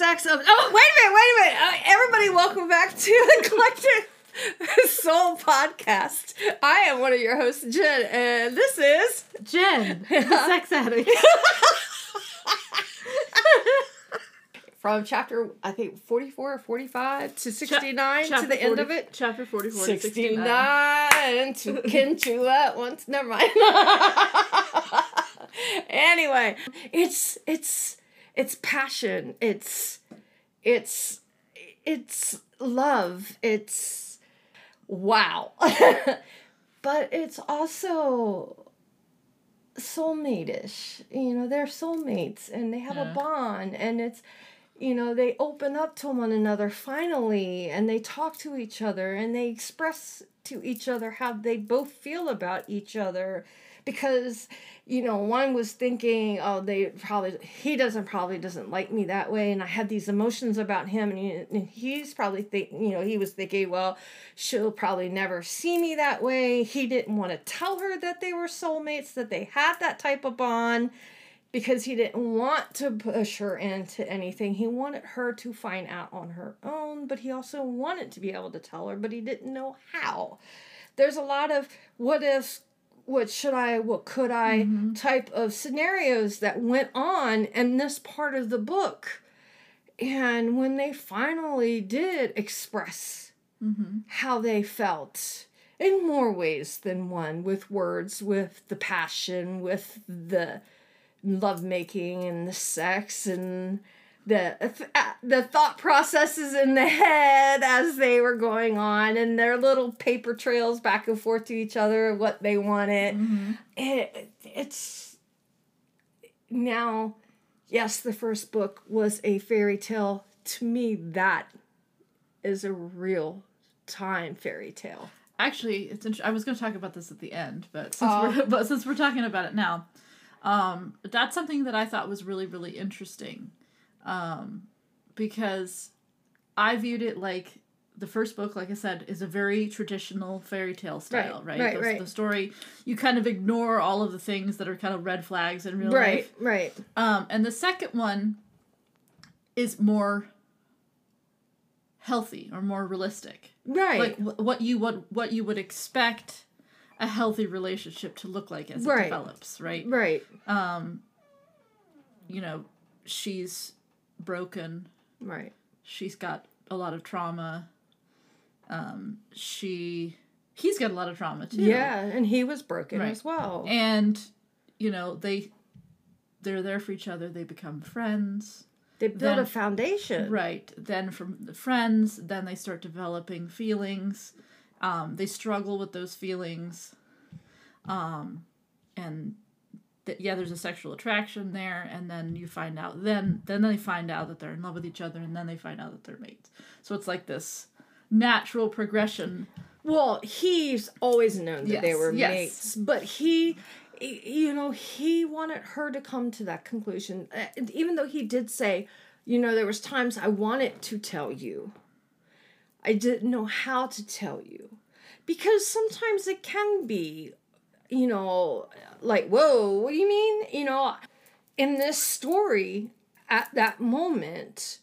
Acts of. Oh, wait a minute, wait a minute. Uh, everybody, welcome back to the Collective Soul Podcast. I am one of your hosts, Jen, and this is. Jen, the sex addict. From chapter, I think, 44 or 45 to 69 to the end 40 of it. Chapter 44 to 69 69. to kin to that once. Never mind. anyway, it's it's it's passion. It's it's it's love. It's wow. but it's also soulmate-ish. You know, they're soulmates and they have Yeah. a bond and it's you know, they open up to one another finally and they talk to each other and they express to each other how they both feel about each other because you know one was thinking oh they probably he doesn't probably doesn't like me that way and i had these emotions about him and, he, and he's probably think you know he was thinking well she'll probably never see me that way he didn't want to tell her that they were soulmates that they had that type of bond because he didn't want to push her into anything. He wanted her to find out on her own, but he also wanted to be able to tell her, but he didn't know how. There's a lot of what if, what should I, what could I mm-hmm. type of scenarios that went on in this part of the book. And when they finally did express mm-hmm. how they felt in more ways than one with words, with the passion, with the lovemaking and the sex and the uh, the thought processes in the head as they were going on and their little paper trails back and forth to each other of what they wanted. It, it's now, yes, the first book was a fairy tale. To me, that is a real time fairy tale. Actually, it's int- I was going to talk about this at the end, but since Oh. we're but since we're talking about it now, um, that's something that I thought was really really interesting, um, because I viewed it like the first book, like I said, is a very traditional fairy tale style, Right, right? right, the, right. the story you kind of ignore all of the things that are kind of red flags in real Right, life. right. Um, and the second one is more healthy or more realistic Right. like wh- what you what what you would expect a healthy relationship to look like as it develops, right? right. Um, you know, she's broken. Right. She's got a lot of trauma. Um, she he's got a lot of trauma too. Yeah, and he was broken Right. as well. and you know they they're there for each other. They become friends. they build then- a foundation. Right. Then from the friends, then they start developing feelings. Um, they struggle with those feelings. Um, and th- yeah, there's a sexual attraction there, and then you find out then then they find out that they're in love with each other, and then they find out that they're mates. So it's like this natural progression. Well, he's always known that they were yes. mates, but he, you know, he wanted her to come to that conclusion. Even though he did say, you know, there was times I wanted to tell you, I didn't know how to tell you, because sometimes it can be, you know, like, whoa, what do you mean? You know, in this story, at that moment,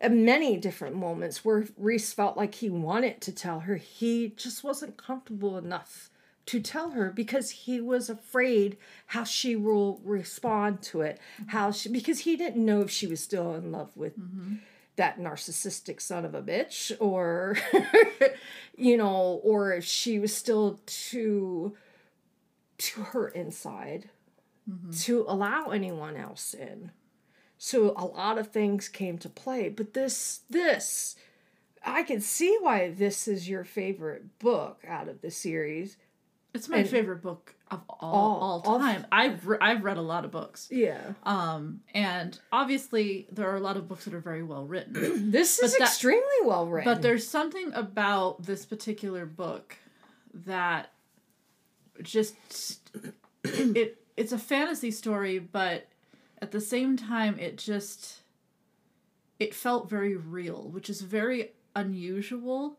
at many different moments where Rhys felt like he wanted to tell her, he just wasn't comfortable enough to tell her because he was afraid how she will respond to it. How she because he didn't know if she was still in love with mm-hmm. that narcissistic son of a bitch or you know, or if she was still too to her inside to allow anyone else in. So a lot of things came to play, but this this I can see why this is your favorite book out of the series. It's my And- favorite book of all All- all, all- time. I've re- I've read a lot of books. Yeah. Um, and obviously there are a lot of books that are very well written. This is that- extremely well written. But there's something about this particular book that just it it's a fantasy story, but at the same time it just it felt very real, which is very unusual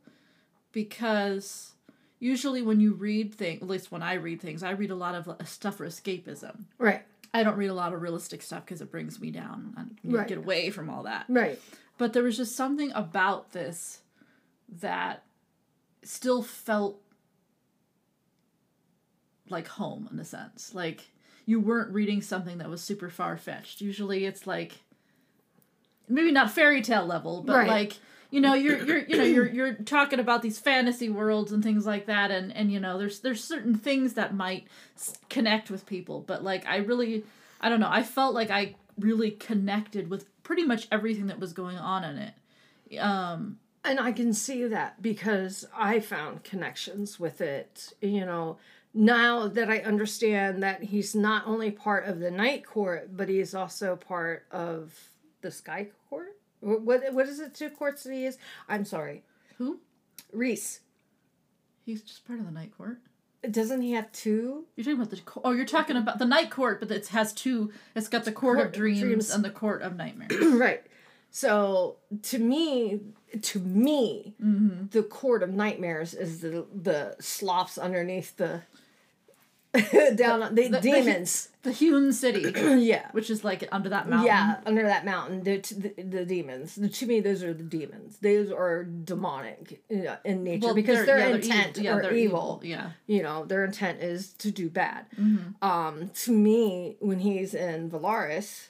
because usually when you read things, at least when I read things, I read a lot of uh, stuff for escapism. right. I don't read a lot of realistic stuff because it brings me down. Need Right. get away from all that. Right. But there was just something about this that still felt like home in a sense. Like you weren't reading something that was super far fetched. Usually it's like maybe not fairy tale level, but Right. like you know you're you're you know you're you're talking about these fantasy worlds and things like that and and you know there's there's certain things that might connect with people but like I really I don't know I felt like I really connected with pretty much everything that was going on in it um And I can see that because I found connections with it. You know, now that I understand that he's not only part of the night court, but he's also part of the sky court. Wh- What what is it? Two courts that he is? I'm sorry, who Rhys. he's just part of the night court Doesn't he have two? you're talking about the oh you're talking about the night court but it has two it's got the court, Court of dreams, Dreams. and the court of nightmares right. So to me, to me, mm-hmm. the court of nightmares is the the slops underneath the down on the, the- demons. the hewn city yeah. which is like under that mountain Yeah, under that mountain, the, the, the demons. The, to me, those are the demons. Those are demonic uh, in nature Well, because their yeah, they're intent evil. Yeah, are they're evil. yeah You know, their intent is to do bad. Mm-hmm. Um, to me, when he's in Velaris,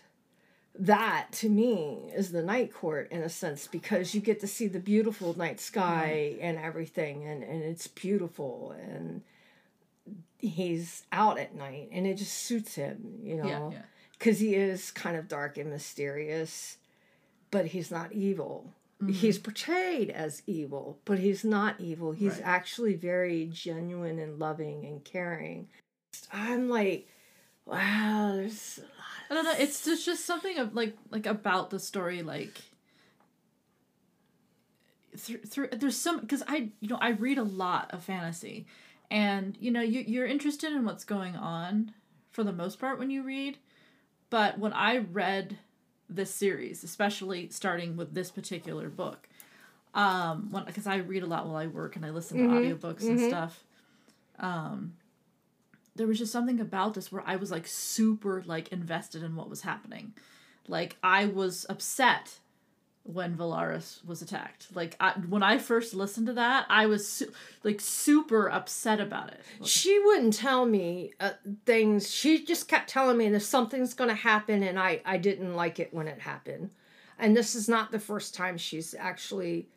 that to me is the night court in a sense because you get to see the beautiful night sky Mm-hmm. and everything, and and it's beautiful and. He's out at night, and it just suits him, you know yeah yeah because he is kind of dark and mysterious, but he's not evil. Mm-hmm. He's portrayed as evil, but he's not evil. He's Right. actually very genuine and loving and caring. I'm like, wow, there's I don't know. It's just just something of like like about the story like through, through there's some because I you know I read a lot of fantasy, and you know you you're interested in what's going on for the most part when you read, but when I read this series, especially starting with this particular book, um, because I read a lot while I work and I listen to audiobooks and stuff, um, there was just something about this where I was like super like invested in what was happening. Like I was upset when Velaris was attacked. Like I, when I first listened to that, I was su- like super upset about it. she wouldn't tell me uh, things. She just kept telling me that something's going to happen, and I I didn't like it when it happened. And this is not the first time she's actually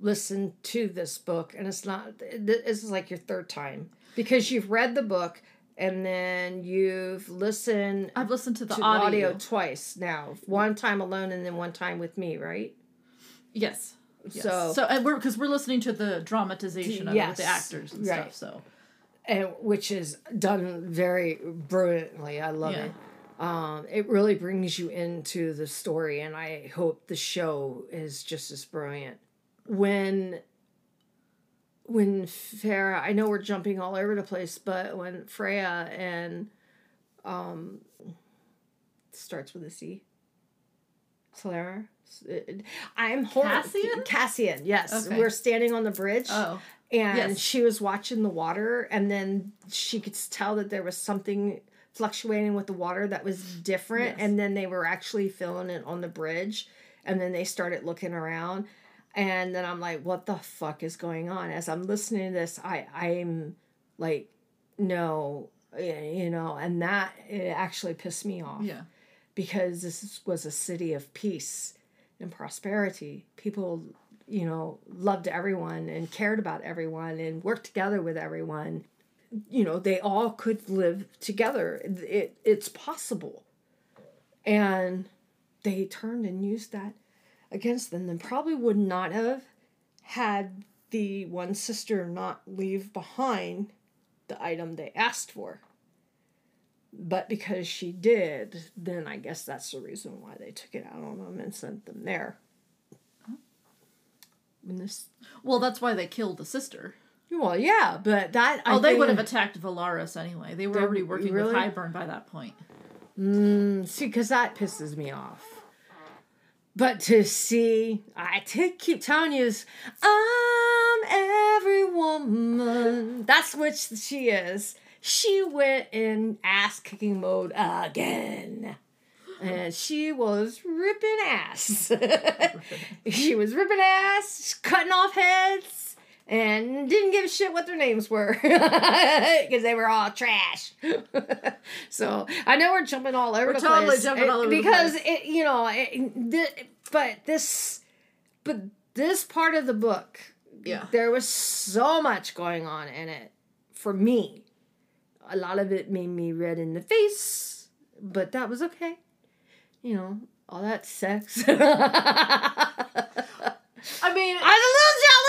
listened to this book, and it's not. This is like your third time because you've read the book and then you've listened I've listened to the to audio. audio twice now. One time alone, and then one time with me, right? Yes. Yes. So- so and we're because we're listening to the dramatization of it with the actors and right. stuff. So and which is done very brilliantly. I love Yeah. it. Um, it really brings you into the story, and I hope the show is just as brilliant. When when Feyre, I know we're jumping all over the place, but when Feyre and um starts with a C, Clara. I'm horrible. Cassian? Cassian, yes. Okay. We're standing on the bridge oh and Yes. she was watching the water and then she could tell that there was something fluctuating with the water that was different Yes. and then they were actually filling it on the bridge and then they started looking around and then i'm like what the fuck is going on as i'm listening to this i i'm like no you know and that it actually pissed me off yeah. because this was a city of peace and prosperity. People, you know, loved everyone and cared about everyone and worked together with everyone. You know, they all could live together. It, it it's possible. And they turned and used that against them and probably would not have had the one sister not leave behind the item they asked for. But because she did, then I guess that's the reason why they took it out on them and sent them there. When this, Well, that's why they killed the sister. well, yeah, but that I Oh, they think- would have attacked Velaris anyway. They were They- already working really? with Hybern by that point. Mm, see, because that pisses me off. But to see, I t- keep telling you, is I'm every woman. That's which she is. She went in ass kicking mode again. And she was ripping ass. she was ripping ass, cutting off heads, and didn't give a shit what their names were because they were all trash. so I know we're jumping all over We're the totally place jumping uh, all over the because place. it, you know, it, th- but this, but this part of the book, Yeah. there was so much going on in it for me. A lot of it made me red in the face, but that was okay. You know, all that sex. I mean, I was a little jealous.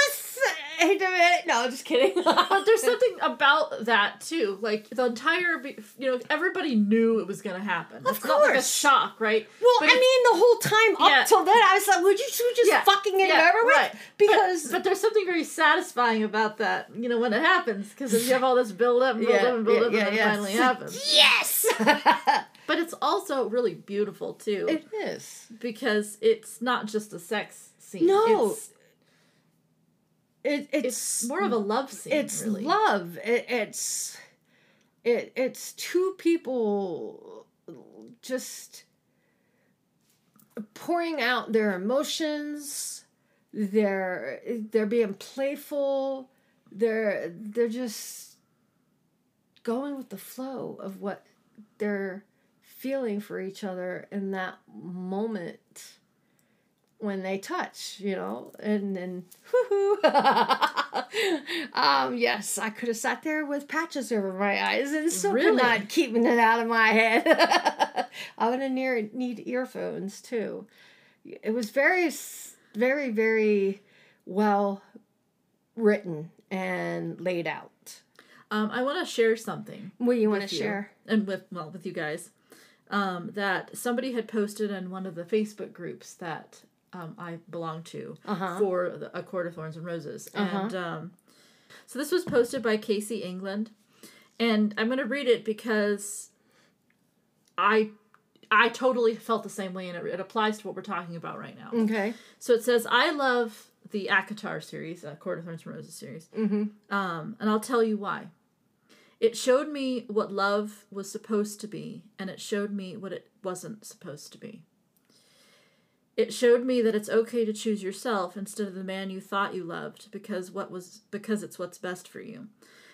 I hate to admit it. No, just kidding. but there's something about that too. Like the entire, you know, everybody knew it was gonna happen. Of it's not like a course. shock, right? Well, But I mean, the whole time up Yeah. till then, I was like, "Would you, we just Yeah. fucking get Yeah, it over with?" right. Because but, but there's something very satisfying about that, you know, when it happens, because you have all this build up and build up and build up, and then it finally happens. Yes, But it's also really beautiful too, it is. because it's not just a sex scene. No, it's, It, it's, it's more of a love scene. it's really. love. It, it's it it's two people just pouring out their emotions. They're they're being playful. They're they're just going with the flow of what they're feeling for each other in that moment when they touch, you know, and then um, yes, I could have sat there with patches over my eyes and still Really? could not keeping it out of my head. I'm gonna near need earphones too. It was very, very, very well written and laid out. Um, I want to share something. What do you want to share? and with well with you guys um, that somebody had posted in one of the facebook groups that um, i belong to Uh-huh. for the, a court of thorns and roses Uh-huh. and um, so this was posted by casey england and i'm going to read it because i i totally felt the same way and it, it applies to what we're talking about right now Okay. so it says i love the ACOTAR series uh, court of thorns and roses series Mm-hmm. um, and I'll tell you why. It showed me what love was supposed to be, and it showed me what it wasn't supposed to be. It showed me that it's okay to choose yourself instead of the man you thought you loved because what was because it's what's best for you.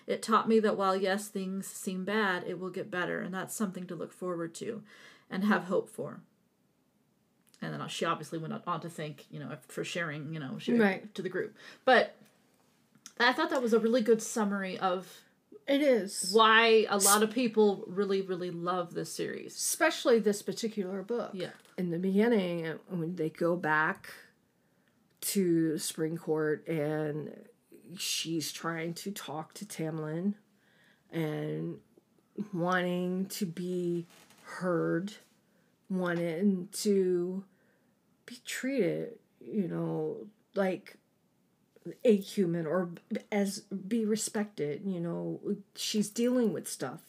It taught me that while yes things seem bad, it will get better, and that's something to look forward to and have hope for. And then she obviously went on to thank, you know, for sharing, you know, sharing Right. to the group. But I thought that was a really good summary of It is. why a lot of people really, really love this series. Especially this particular book. Yeah. in the beginning uh, when they go back to spring court and she's trying to talk to tamlin and wanting to be heard wanting to be treated you know like a human or as be respected you know she's dealing with stuff.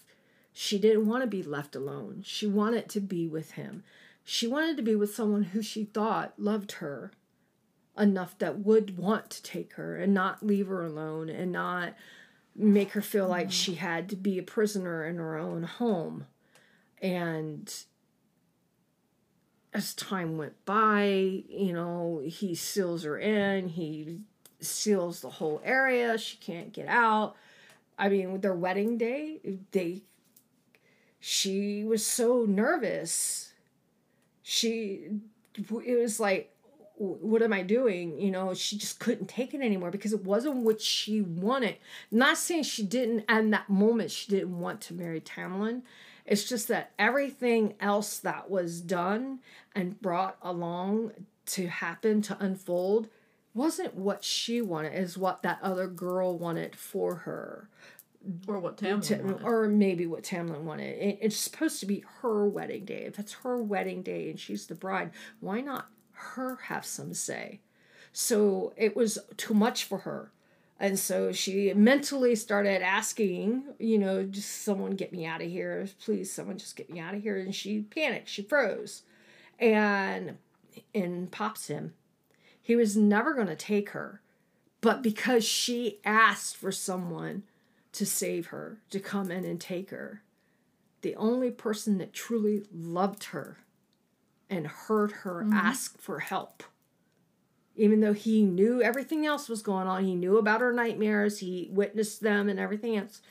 She didn't want to be left alone. She wanted to be with him. She wanted to be with someone who she thought loved her enough that would want to take her and not leave her alone and not make her feel like she mm. had to be a prisoner in her own home. And as time went by you know he seals her in he seals the whole area. She can't get out. I mean with their wedding day they she was so nervous. She it was like what am i doing? You know she just couldn't take it anymore because it wasn't what she wanted. Not saying she didn't at that moment she didn't want to marry tamlin. It's just that everything else that was done and brought along to happen to unfold wasn't what she wanted is what that other girl wanted for her Or what Tamlin wanted. or maybe what Tamlin wanted. It, it's supposed to be her wedding day. If it's her wedding day and she's the bride, why not her have some say? So it was too much for her. And so she mentally started asking, you know, just someone get me out of here. Please, someone just get me out of here. And she panicked. She froze. And and pops him. He was never going to take her. But because she asked for someone to save her, to come in and take her. The only person that truly loved her and heard her mm-hmm. ask for help. Even though he knew everything else was going on, he knew about her nightmares, he witnessed them and everything else.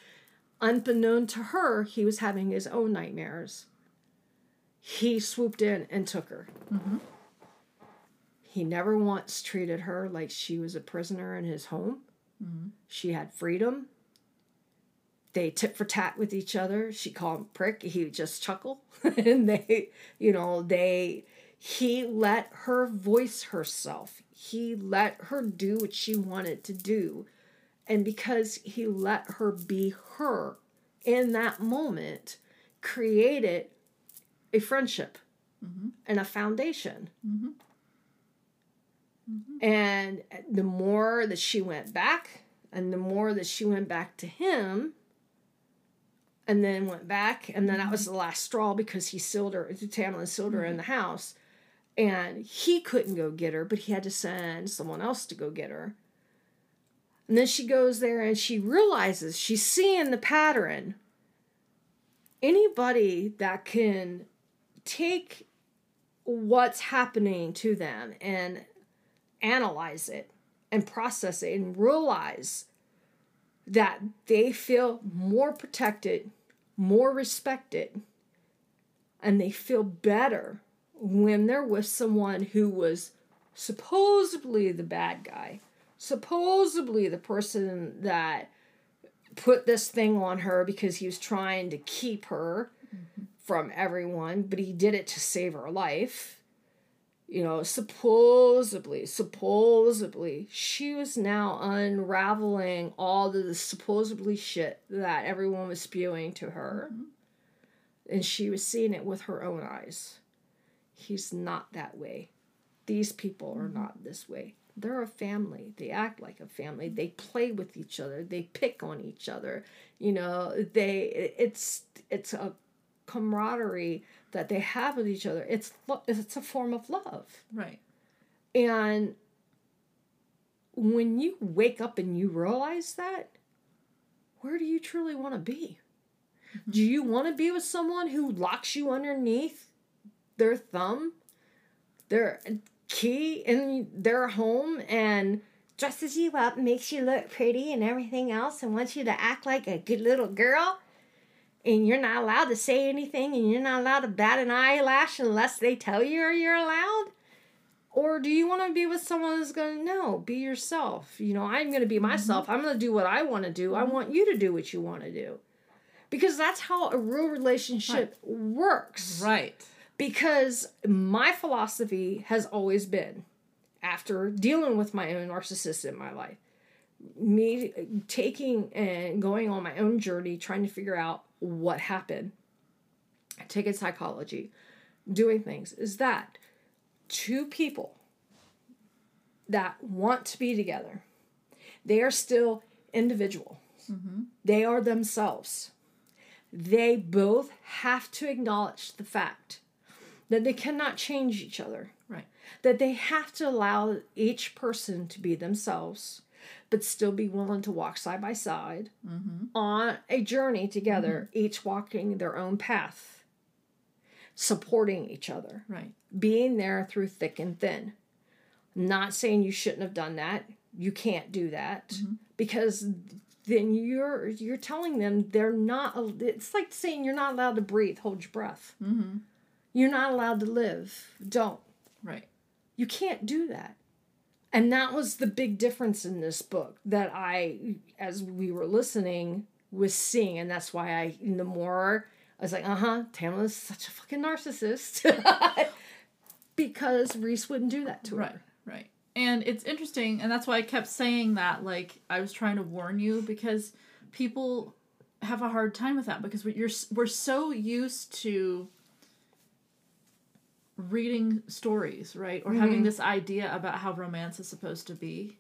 Unbeknown to her, he was having his own nightmares. He swooped in and took her. Mm-hmm. He never once treated her like she was a prisoner in his home. Mm-hmm. She had freedom. They tit for tat with each other. She called him prick. He would just chuckle. and they, you know, they, he let her voice herself. He let her do what she wanted to do. And because he let her be her in that moment, created a friendship mm-hmm. and a foundation. Mm-hmm. Mm-hmm. And the more that she went back, and the more that she went back to him, and then went back, and then that was mm-hmm. the last straw because he sealed her, Tamlin sealed her in the mm-hmm. house, and he couldn't go get her, but he had to send someone else to go get her. And then she goes there and she realizes she's seeing the pattern. Anybody that can take what's happening to them and analyze it and process it and realize that they feel more protected, more respected, and they feel better when they're with someone who was supposedly the bad guy, supposedly the person that put this thing on her because he was trying to keep her mm-hmm. from everyone, but he did it to save her life. You know, supposedly, supposedly, she was now unraveling all the supposedly shit that everyone was spewing to her. Mm-hmm. And she was seeing it with her own eyes. He's not that way. These people are mm-hmm. not this way. They're a family. They act like a family. They play with each other. They pick on each other. You know, they it's it's a camaraderie that they have with each other. It's it's a form of love. Right. And when you wake up and you realize that, where do you truly want to be? Mm-hmm. Do you want to be with someone who locks you underneath their thumb, their key in their home, and dresses you up, makes you look pretty and everything else, and wants you to act like a good little girl? And you're not allowed to say anything, and you're not allowed to bat an eyelash unless they tell you or you're allowed? Or do you want to be with someone who's going to no, be yourself? You know, I'm going to be mm-hmm. myself. I'm going to do what I want to do. I want you to do what you want to do. Because that's how a real relationship works. Right. Because my philosophy has always been, after dealing with my own narcissist in my life, me taking and going on my own journey, trying to figure out what happened, taking psychology, doing things, is that two people that want to be together, they are still individual. Mm-hmm. They are themselves. They both have to acknowledge the fact that they cannot change each other, Right. that they have to allow each person to be themselves, but still be willing to walk side by side mm-hmm. on a journey together, mm-hmm. each walking their own path, supporting each other Right. being there through thick and thin. Not saying you shouldn't have done that. You can't do that mm-hmm. because then you're you're telling them they're not. It's like saying you're not allowed to breathe. Hold your breath. Mm-hmm. You're not allowed to live. Don't. Right. You can't do that. And that was the big difference in this book that I, as we were listening, was seeing. And that's why I, the more I was like, uh huh, Tamla's such a fucking narcissist. because Rhys wouldn't do that to Right. her. Right. right. And it's interesting, and that's why I kept saying that. Like I was trying to warn you because people have a hard time with that because we- you're we're so used to reading stories, right? Or having this idea about how romance is supposed to be.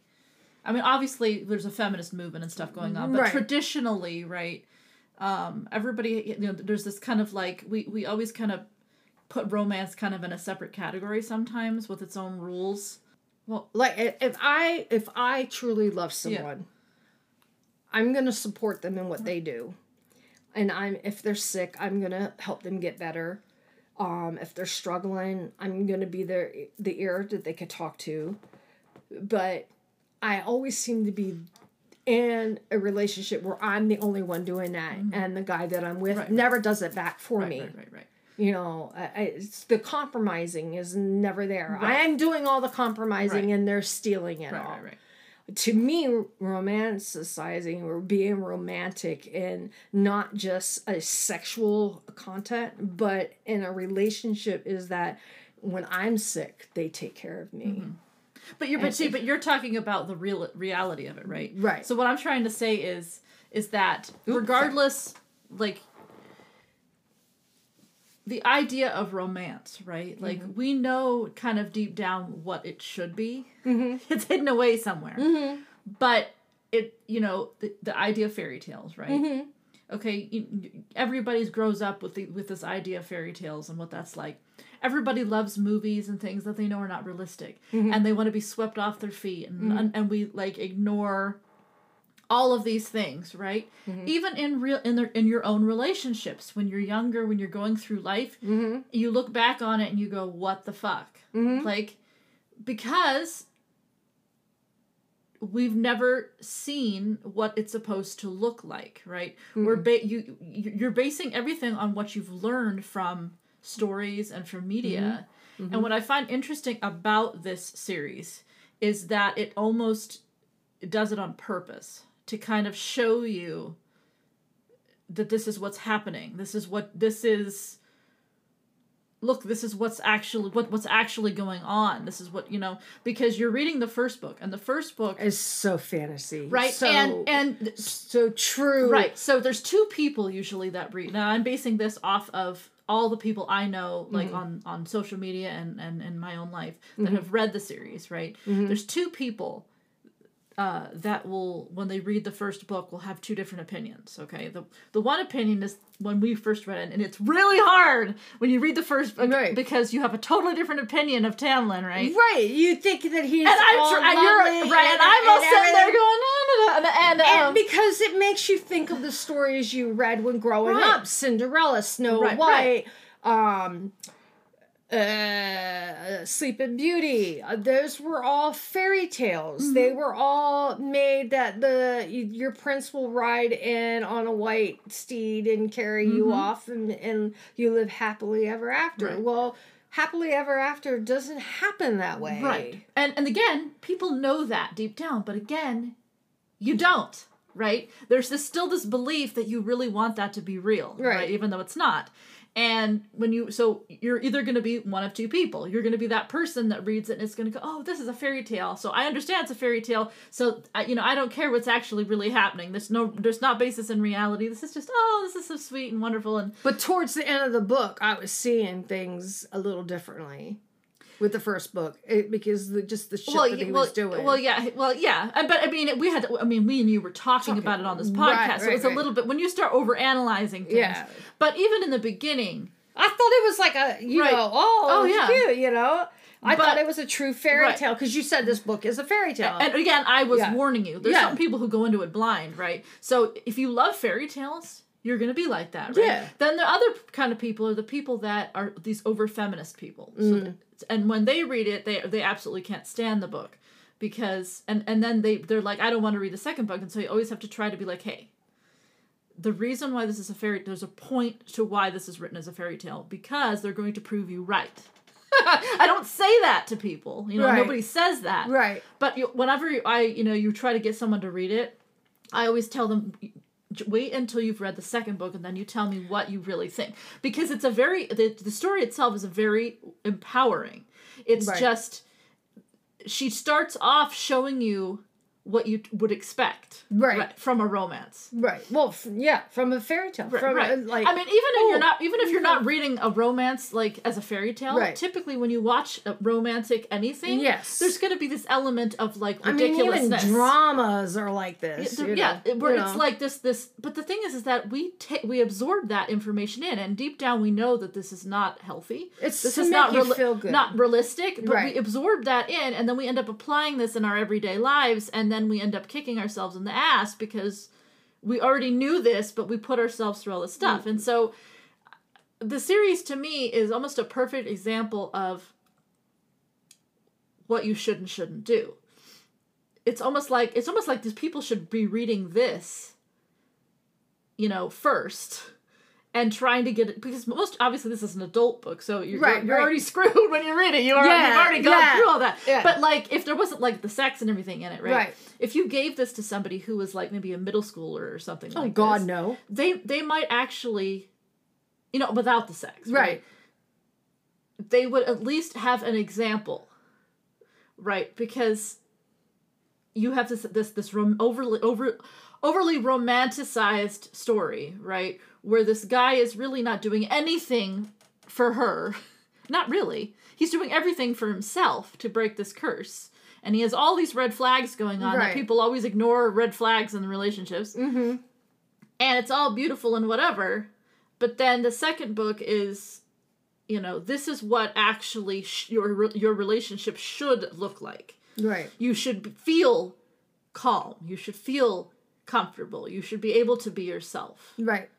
I mean, obviously, there's a feminist movement and stuff going on, but Right. traditionally, right? Um, everybody, you know, there's this kind of like we we always kind of put romance kind of in a separate category sometimes with its own rules. Well, Like if I if I truly love someone, I'm gonna support them in what they do, and I'm if they're sick, I'm gonna help them get better. Um, if they're struggling, I'm gonna be their the ear that they could talk to. But I always seem to be in a relationship where I'm the only one doing that, and the guy that I'm with Right, right. never does it back for right, me. right, right, right. You know, I, I, it's the compromising is never there. Right. I am doing all the compromising, Right. and they're stealing it Right, all right, right. To me romanticizing or being romantic in not just a sexual content but in a relationship is that when i'm sick they take care of me mm-hmm. But you're but see, but you're talking about the real reality of it, right? Right. So what I'm trying to say is is that sorry. regardless, like the idea of romance, right? Like Mm-hmm. we know kind of deep down what it should be. Mm-hmm. It's hidden away somewhere. But it, you know, the, the idea of fairy tales, right? Mm-hmm. Okay, you, everybody's grows up with the with this idea of fairy tales and what that's like. Everybody loves movies and things that they know are not realistic, Mm-hmm. and they want to be swept off their feet, and and, and we like ignore all of these things, right? Mm-hmm. Even in real in their in your own relationships, when you're younger, when you're going through life, Mm-hmm. you look back on it and you go, "What the fuck?" Like because we've never seen what it's supposed to look like, right? We're ba- you you- you're basing everything on what you've learned from stories and from media. And what I find interesting about this series is that it almost does it on purpose to kind of show you that this is what's happening. This is what this is look this is what's actually what what's actually going on this is what you know because you're reading the first book and the first book is so fantasy right so, and and so true right so there's two people usually that read now i'm basing this off of all the people i know like Mm-hmm. on on social media and and in my own life that Mm-hmm. have read the series right there's two people uh, that will when they read the first book will have two different opinions okay the the one opinion is when we first read it and it's really hard when you read the first book Right. because you have a totally different opinion of tamlin right right you think that he's and I'm all tr- and you're right, and, I'm all sitting there going, no, no, no, and, and, um, and because it makes you think of the stories you read when growing Right. up Cinderella, Snow Right, White, um, uh, Sleeping Beauty. Uh, those were all fairy tales. Mm-hmm. They were all made that the your prince will ride in on a white steed and carry you off, and and you live happily ever after. Mm-hmm. Right. Well. Happily ever after doesn't happen that way. right, and and again, people know that deep down, but again, you don't. Right? There's this still this belief that you really want that to be real, right? Right. Even though it's not. And when you so you're either going to be one of two people. You're going to be that person that reads it and it's going to go, "Oh, this is a fairy tale." So I understand it's a fairy tale. So I, you know, I don't care what's actually really happening. There's no there's not basis in reality. This is just, "Oh, this is so sweet and wonderful." And But towards the end of the book, I was seeing things a little differently with the first book it, because the, just the shit that he well, was doing. Well, yeah, well, yeah, Uh, but I mean, we had, I mean, we and you were talking, about it on this podcast, Right, so it's right, a little bit when you start over analyzing things. Yeah. But even in the beginning, I thought it was like a you Right. know oh, Oh, yeah. cute you know. I But- thought it was a true fairy Right. tale because you said this book is a fairy tale. and again, I was Yeah. warning you. There's Yeah. some people who go into it blind, right? So if you love fairy tales. You're gonna be like that, right? Yeah. Then the other kind of people are the people that are these over feminist people. So Mm. And when they read it, they they absolutely can't stand the book because and and then they they're like, I don't want to read the second book, and so you always have to try to be like, hey, the reason why this is a fairy there's a point to why this is written as a fairy tale because they're going to prove you right i don't say that to people you know Right. nobody says that right. but you, whenever i you know you try to get someone to read it i always tell them wait until you've read the second book and then you tell me what you really think because it's a very the, the story itself is a very empowering it's Right. just she starts off showing you what you would expect Right. from a romance Right. Well, f- yeah, from a fairy tale. from right. uh, like I mean, even if oh, you're not, even if you're not reading a romance like as a fairy tale, Right. typically when you watch a romantic anything, Yes. there's going to be this element of like ridiculousness I mean, even dramas are like this. yeah, know, it- where it's know. like this, this. But the thing is, is that we take we absorb that information in, and deep down we know that this is not healthy. It's this is not reali- feel good. not realistic. But Right. we absorb that in, and then we end up applying this in our everyday lives, and then we end up kicking ourselves in the ass because we already knew this, but we put ourselves through all this stuff. And so the series to me is almost a perfect example of what you should and shouldn't do. It's almost like it's almost like these people should be reading this, you know, first and trying to get it because most obviously this is an adult book, so you're, Right, you're, you're right. already screwed when you read it. You are, Yeah, you've already gone yeah, through all that. yeah. But like, if there wasn't like the sex and everything in it, right? Right. If you gave this to somebody who was like maybe a middle schooler or something Oh like God, this, no. they they might actually, you know, without the sex, Right. They would at least have an example, right? Because you have this this this rom- overly over overly romanticized story, right? Where this guy is really not doing anything for her. Not really. He's doing everything for himself to break this curse. And he has all these red flags going on that people always ignore red flags in the relationships. Mm-hmm. And it's all beautiful and whatever. But then the second book is you know, this is what actually sh- your re- your relationship should look like Right. you should feel calm you should feel comfortable you should be able to be yourself Right.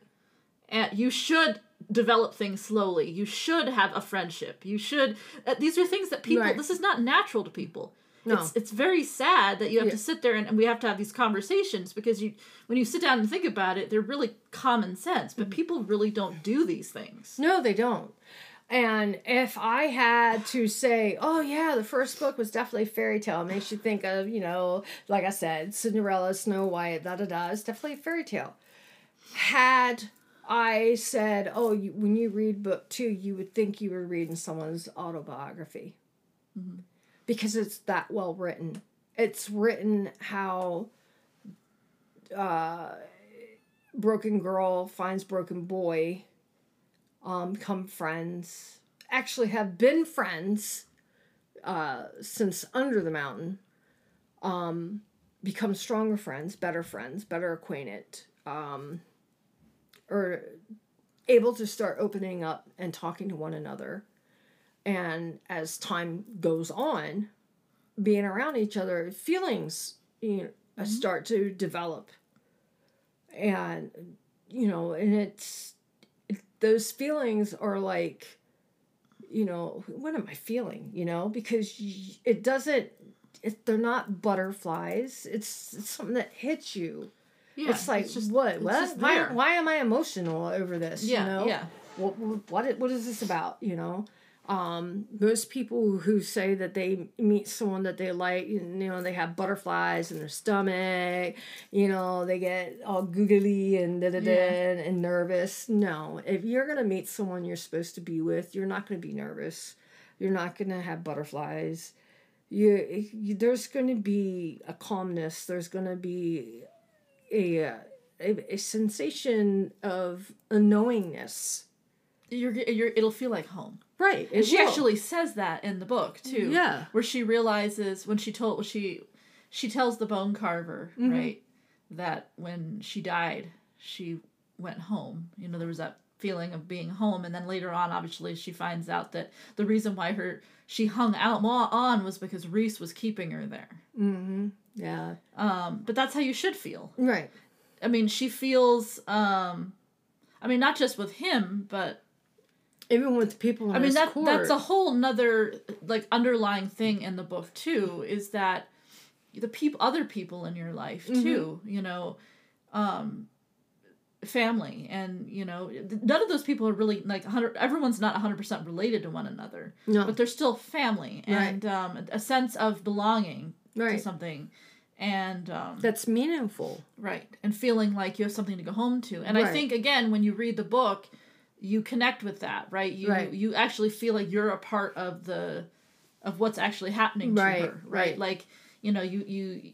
And you should develop things slowly you should have a friendship you should uh, these are things that people Right. this is not natural to people No. it's it's very sad that you have Yeah. to sit there and, and we have to have these conversations because you when you sit down and think about it they're really common sense Mm-hmm. but people really don't do these things No, they don't. And if I had to say, oh yeah, the first book was definitely fairy tale, it makes you think of, you know, like I said, Cinderella, Snow White, da da da. It's definitely a fairy tale. Had I said, oh, you, when you read book two, you would think you were reading someone's autobiography because it's that well written. It's written how uh, broken girl finds broken boy um, become friends, actually have been friends uh, since Under the Mountain, um, become stronger friends, better friends, better acquainted, um, or able to start opening up and talking to one another. And as time goes on, being around each other, feelings you know, mm-hmm. start to develop. And, you know, and it's those feelings are like you know what am i feeling you know because it doesn't it, they're not butterflies it's, it's something that hits you yeah it's like just- what it's what? why, why am i emotional over this yeah you know? yeah. What, what what is this about you know? Um most people who say that they meet someone that they like you know they have butterflies in their stomach you know they get all googly and da da da and, and nervous. No if you're gonna meet someone you're supposed to be with you're not gonna be nervous. You're not gonna have butterflies. You, you there's gonna be a calmness. There's gonna be a a, a sensation of unknowingness. you're, you're it'll feel like home right And she will. actually says that in the book too. Yeah. Where she realizes when she told she she tells the bone carver, Mm-hmm. right, that when she died, she went home. You know, there was that feeling of being home and then later on obviously she finds out that the reason why her she hung out more on was because Rhys was keeping her there. Mm-hmm. Yeah. Um, but that's how you should feel. Right. I mean, she feels um I mean not just with him, but Even with people. In I mean that court. that's a whole nother like underlying thing in the book too is that the people other people in your life Mm-hmm. too you know um family and you know none of those people are really like 100 everyone's not 100% related to one another No. but they're still family and um a sense of belonging to something and um That's meaningful. Right. And feeling like you have something to go home to. And I think again when you read the book, you connect with that, right? You Right. you actually feel like you're a part of the of what's actually happening to Right, her, right? right. Like, you know, you you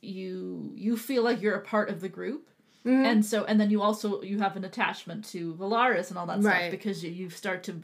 you you feel like you're a part of the group. Mm-hmm. And so and then you also you have an attachment to Velaris and all that stuff because you, you start to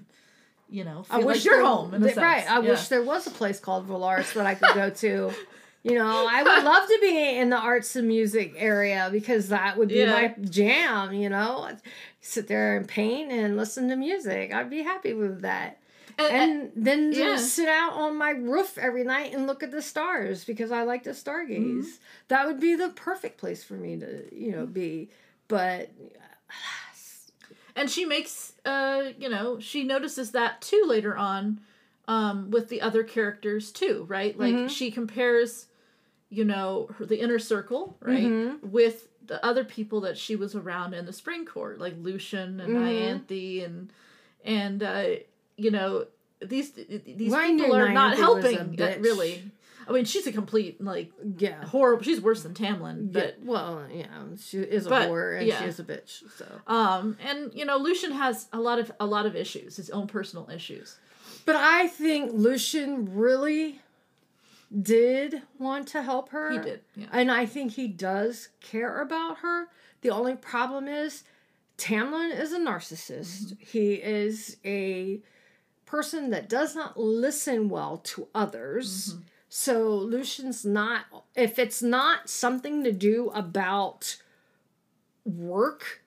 you know, I wish like you're home in a th- sense. Right. I Yeah. wish there was a place called Velaris that I could go to. You know, I would love to be in the arts and music area because that would be Yeah. my jam. You know, I'd sit there and paint and listen to music. I'd be happy with that. And, and then yeah. just sit out on my roof every night and look at the stars because I like to stargaze. Mm-hmm. That would be the perfect place for me to, you know, be. But and she makes uh you know she notices that too later on um with the other characters too right like Mm-hmm. she compares you know her, the inner circle right Mm-hmm. with the other people that she was around in the spring court like lucien and Mm-hmm. Ianthe and and uh you know these these Well, people are not Ianthe was a helping uh, bitch. really i mean she's a complete like yeah. horrible she's worse than tamlin But but well, yeah, she is a whore and yeah. she is a bitch. So, um and you know lucien has a lot of a lot of issues his own personal issues but I think Lucien really did want to help her. He did, yeah. and I think he does care about her. The only problem is Tamlin is a narcissist. Mm-hmm. He is a person that does not listen well to others. Mm-hmm. So Lucien's not if it's not something to do about work,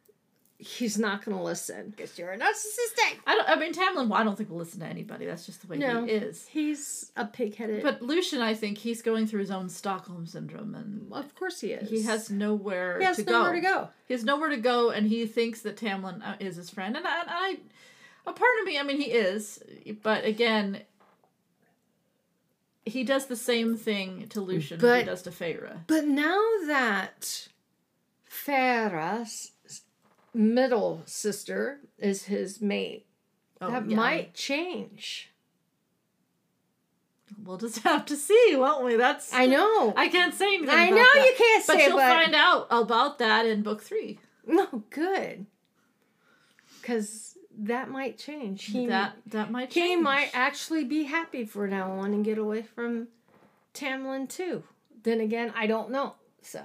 he's not going to listen because you're a narcissistic. I don't. I mean, Tamlin. Well, I don't think will listen to anybody. That's just the way No. he is. He's a pig-headed. But Lucien, I think he's going through his own Stockholm syndrome, and of course he is. he has nowhere he has to nowhere go. to go. He has nowhere to go, and he thinks that Tamlin uh, is his friend. And I, and I, a part of me, I mean, he is, but again, he does the same thing to Lucien as he does to Feyre. But now that Feyre's middle sister is his mate, Oh, that yeah. might change. We'll just have to see, won't we? That's I know. I can't say anything. I know that. you can't But say, you'll but find out about that in book three. no good. Because that might change. He that that might he might actually be happy for now on and get away from Tamlin too. Then again, I don't know. So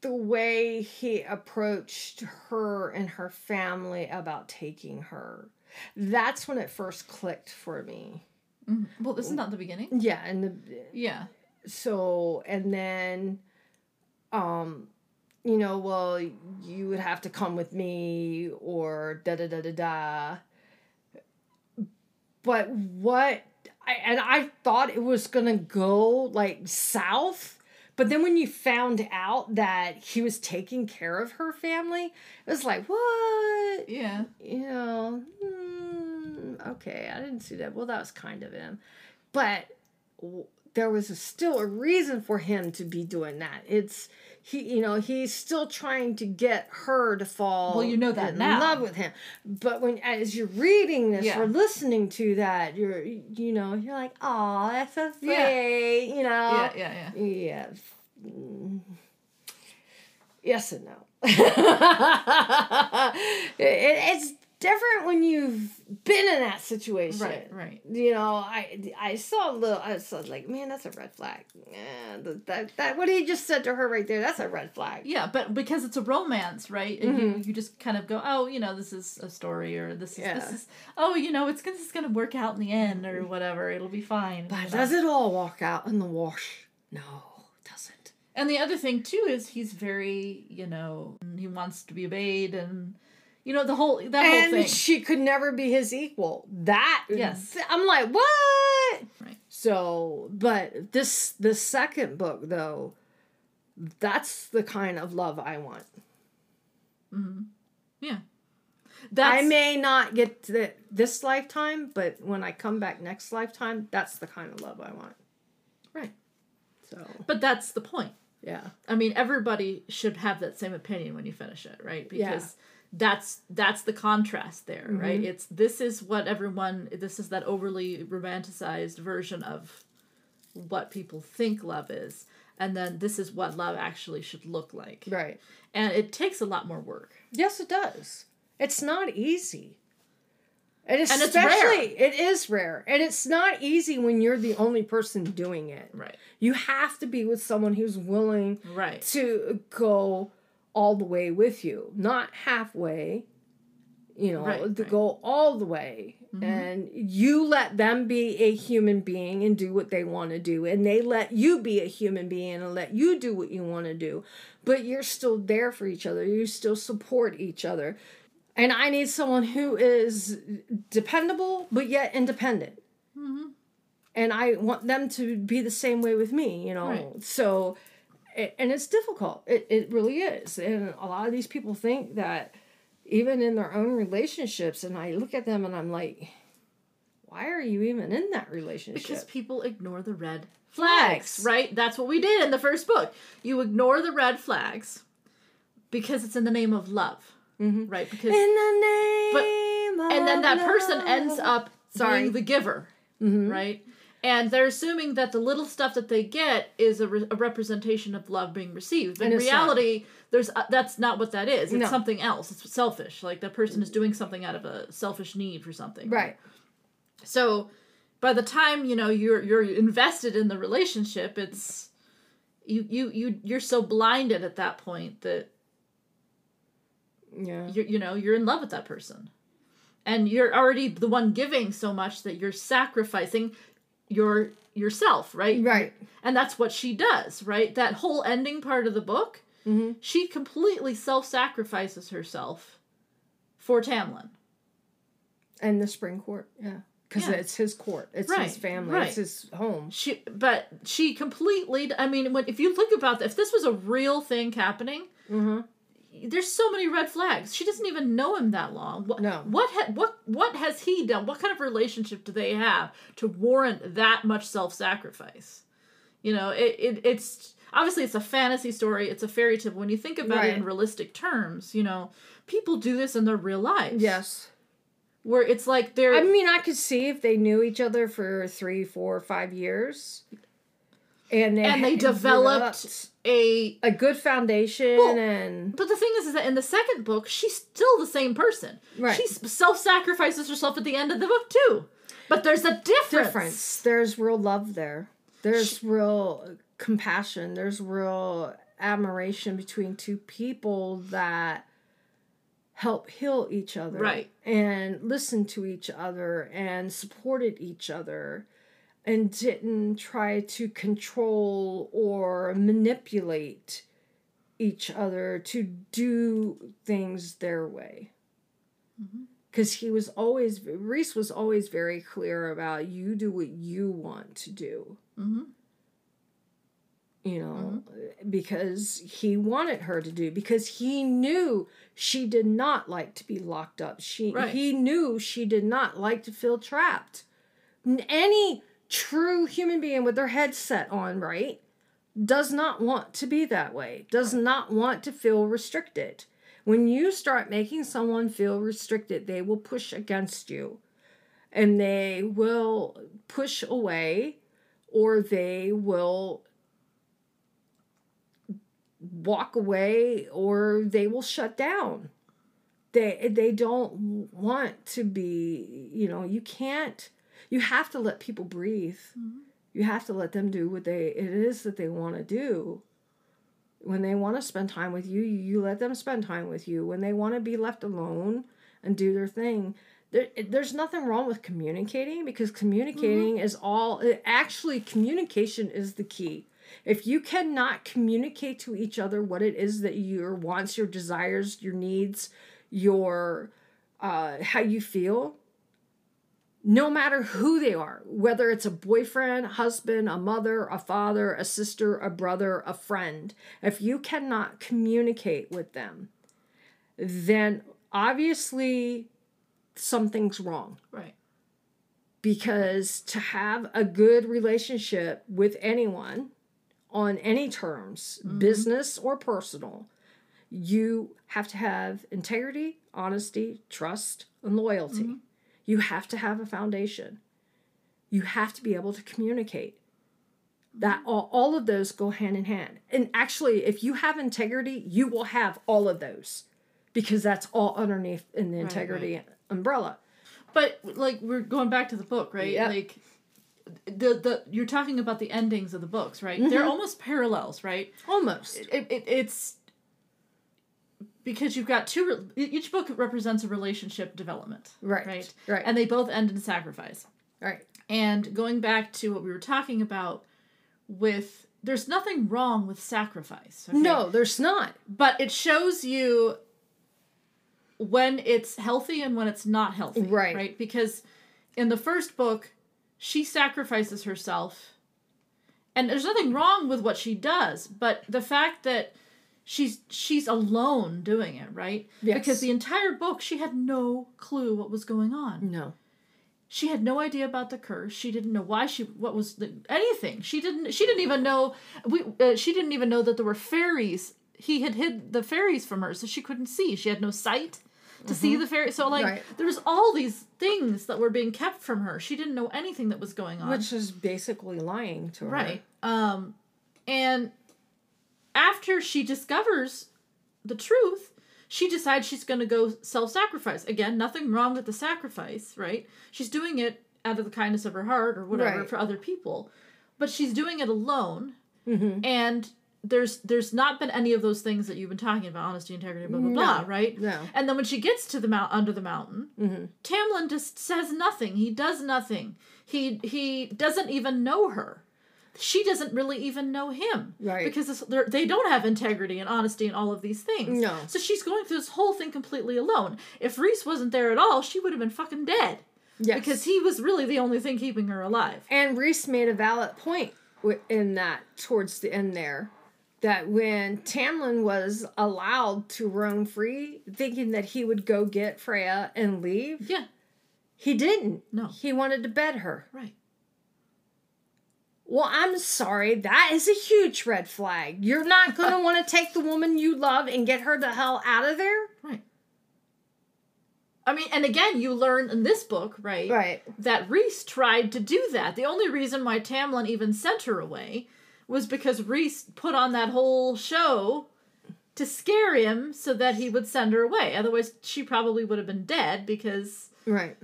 the way he approached her and her family about taking her, that's when it first clicked for me. Mhm. Well, this is not the beginning. Yeah, and the Yeah. so and then um you know well you would have to come with me or da da da da da but what I, and i thought it was gonna go like south but then when you found out that he was taking care of her family it was like what Yeah. you know, mm, okay, I didn't see that. Well, that was kind of him. But there was a, still a reason for him to be doing that. It's he, you know, he's still trying to get her to fall. Well, you know that in now. love with him. But when as you're reading this Yeah. or listening to that, you're, you know, you're like, oh, that's so sweet, Yeah. you know. Yeah. Yeah. Yeah. Yeah. Yes and no. it, it's different when you've been in that situation. Right. Right. You know, I I saw a little. I saw like, man, that's a red flag. Yeah, that, that that what he just said to her right there. That's a red flag. Yeah, but because it's a romance, right? And you, mm-hmm. you just kind of go, oh, you know, this is a story, or this is this is oh, you know, it's gonna, it's gonna work out in the end, or whatever. It'll be fine. But know? does it all walk out in the wash? No, it doesn't. And the other thing too is he's very, you know, he wants to be obeyed, and you know the whole that whole and thing. she could never be his equal. That Yes. I'm like, what? Right. So, but this the second book though, that's the kind of love I want. Mm-hmm. yeah, that's I may not get to it this lifetime, but when I come back next lifetime, that's the kind of love I want. right. So, But that's the point. yeah. I mean, everybody should have that same opinion when you finish it, right? Yeah. That's that's the contrast there, mm-hmm. right? It's this is what everyone this is that overly romanticized version of what people think love is, and then this is what love actually should look like. Right. And it takes a lot more work. Yes, it does. It's not easy. And, And it's especially, it is rare. And it's not easy when you're the only person doing it. Right. You have to be with someone who's willing Right. to go all the way with you, not halfway, you know, Right, to right. Mm-hmm. go all the way. And you let them be a human being and do what they want to do. And they let you be a human being and let you do what you want to do. But you're still there for each other. You still support each other. And I need someone who is dependable but yet independent. Mm-hmm. And I want them to be the same way with me, you know. Right. So, and it's difficult. It, it really is. And a lot of these people think that even in their own relationships, and I look at them and I'm like, why are you even in that relationship? Because people ignore the red Flags. flags, right? That's what we did in the first book. You ignore the red flags because it's in the name of love, Mhm. right? Because in the name of and then that person ends up Sorry. being the giver, Mhm. right? And they're assuming that the little stuff that they get is a, re- a representation of love being received. But in it's not. reality, there's uh, that's not what that is. It's No. something else. It's selfish. Like the person is doing something out of a selfish need for something. Right. So by the time you know you're you're invested in the relationship, it's you you you you're so blinded at that point that Yeah. you're you know you're in love with that person and you're already the one giving so much that you're sacrificing your yourself right Right. and that's what she does right that whole ending part of the book hmm she completely self-sacrifices herself for tamlin And the spring court. Yeah. Because Yeah. it's his court. It's Right, his family. right. It's his home. she but she completely i mean when if you look about if this was a real thing happening Mm-hmm. There's so many red flags. She doesn't even know him that long. What, No. What ha- what what has he done? What kind of relationship do they have to warrant that much self-sacrifice? You know, it, it it's obviously it's a fantasy story. It's a fairy tale. When you think about it in realistic terms, you know, people do this in their real lives. Yes. Where it's like they're I mean, I could see if they knew each other for three, four, five years, and they and they developed a a good foundation Well, and But the thing is, is that in the second book, she's still the same person. Right. She self sacrifices herself at the end of the book too. But there's a difference. difference. There's real love there. There's real compassion. There's real admiration between two people that help heal each other. Right. And listen to each other and supported each other and didn't try to control or manipulate each other to do things their way because he was always Rhys was always very clear about you do what you want to do. hmm You know, because he wanted her to do because he knew she did not like to be locked up. She Right. he knew she did not like to feel trapped. Any true human being with their head set on right does not want to be that way. Does not want to feel restricted. When you start making someone feel restricted, they will push against you and they will push away or they will walk away or they will shut down. They they don't want to be, you know, you can't you have to let people breathe. Mm-hmm. You have to let them do what they it is that they want to do when they want to spend time with you, you let them spend time with you. When they want to be left alone and do their thing, there, there's nothing wrong with communicating because communicating mm-hmm. is all uh, actually communication is the key. If you cannot communicate to each other what it is that your wants, your desires, your needs, your uh, how you feel, no matter who they are, whether it's a boyfriend, husband, a mother, a father, a sister, a brother, a friend, if you cannot communicate with them, then obviously something's wrong. Right. Because to have a good relationship with anyone on any terms, mm-hmm. business or personal, you have to have integrity, honesty, trust, and loyalty. Mm-hmm. You have to have a foundation. You have to be able to communicate. That all, all of those go hand in hand. And actually, if you have integrity, you will have all of those because that's all underneath in the Right, integrity umbrella. But like we're going back to the book, right? Yep. Like the the you're talking about the endings of the books, right? They're Mm-hmm. almost parallels, right? Almost. It, it, it's because you've got two. re- Each book represents a relationship development, Right. Right. Right. and they both end in sacrifice. right. And going back to what we were talking about with there's nothing wrong with sacrifice. okay? No, there's not. But it shows you when it's healthy and when it's not healthy. Right. Right? Because in the first book, she sacrifices herself. And there's nothing wrong with what she does, but the fact that she's she's alone doing it, right? Yes. Because the entire book she had no clue what was going on. No. She had no idea about the curse. She didn't know why she what was the, anything. She didn't she didn't even know we uh, she didn't even know that there were fairies. He had hid the fairies from her so she couldn't see. She had no sight to see the fairy. So like Right. there was all these things that were being kept from her. She didn't know anything that was going on. Which is basically lying to her. right. Um and after she discovers the truth, she decides she's going to go self-sacrifice. Again, nothing wrong with the sacrifice, right? She's doing it out of the kindness of her heart or whatever Right. for other people. But she's doing it alone Mm-hmm. and there's there's not been any of those things that you've been talking about honesty integrity blah blah blah No. right No. and then when she gets to the mount under the mountain Mm-hmm. tamlin just says nothing he does nothing he he doesn't even know her she doesn't really even know him Right. because they're- don't have integrity and honesty and all of these things No. so she's going through this whole thing completely alone if rhys wasn't there at all she would have been fucking dead Yes. because he was really the only thing keeping her alive And Rhys made a valid point in that towards the end there. That when Tamlin was allowed to roam free, thinking that he would go get Feyre and leave, yeah he didn't. No. He wanted to bed her. right Well, I'm sorry. That is a huge red flag. You're not going to want to take the woman you love and get her the hell out of there? Right. I mean, and again, you learn in this book, right? Right. That Rhys tried to do that. The only reason why Tamlin even sent her away was because Rhys put on that whole show to scare him so that he would send her away. Otherwise, she probably would have been dead because Right.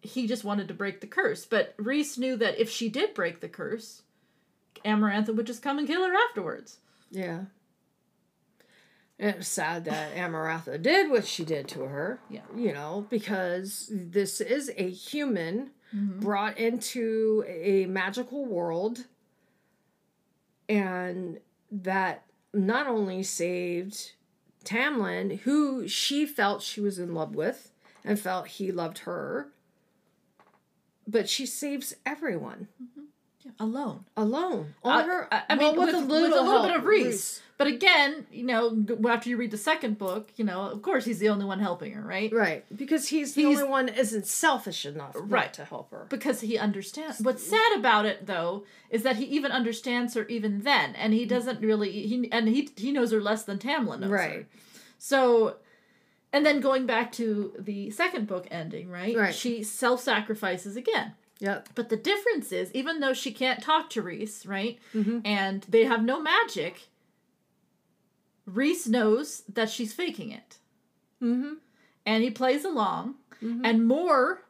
He just wanted to break the curse. But Rhys knew that if she did break the curse, Amarantha would just come and kill her afterwards. Yeah. And it was sad that Amarantha did what she did to her. Yeah. You know, because this is a human Mm-hmm. brought into a magical world and that not only saved Tamlin, who she felt she was in love with and felt he loved her, but she saves everyone Alone. alone. Uh, On her, I, I well, mean, with, with a little, help, bit of Rhys. But again, you know, after you read the second book, you know, of course he's the only one helping her, right? Right, because he's the only one isn't selfish enough Right. to help her. Because he understands. What's sad about it, though, is that he even understands her even then, and he doesn't really. He and he he knows her less than Tamlin knows her. Right. So, and then going back to the second book ending, right? Right. She self sacrifices again. Yep. But the difference is, even though she can't talk to Rhys, right? Mhm. And they have no magic, Rhys knows that she's faking it. Mm-hmm. And he plays along, and Mor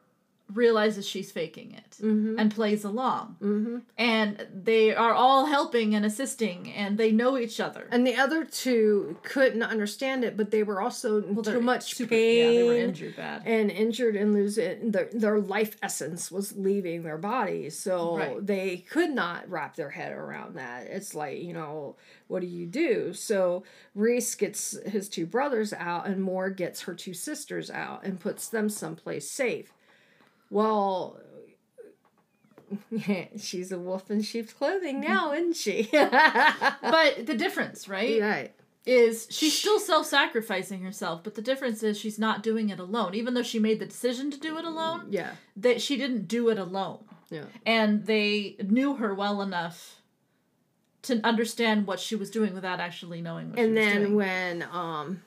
realizes she's faking it Mm-hmm. and plays along. Mm-hmm. And they are all helping and assisting, and they know each other. And the other two couldn't understand it, but they were also they're too much super- pain Yeah, they were injured bad. and injured and losing their their life essence was leaving their bodies, so Right. they could not wrap their head around that. It's like you know, what do you do? So Rhys gets his two brothers out, and Mor gets her two sisters out and puts them someplace safe. Well. she's a wolf in sheep's clothing now, isn't she? but the difference, right? right. is she's still self-sacrificing herself but the difference is she's not doing it alone even though she made the decision to do it alone Yeah. that she didn't do it alone Yeah. and they knew her well enough to understand what she was doing without actually knowing what and she was then when um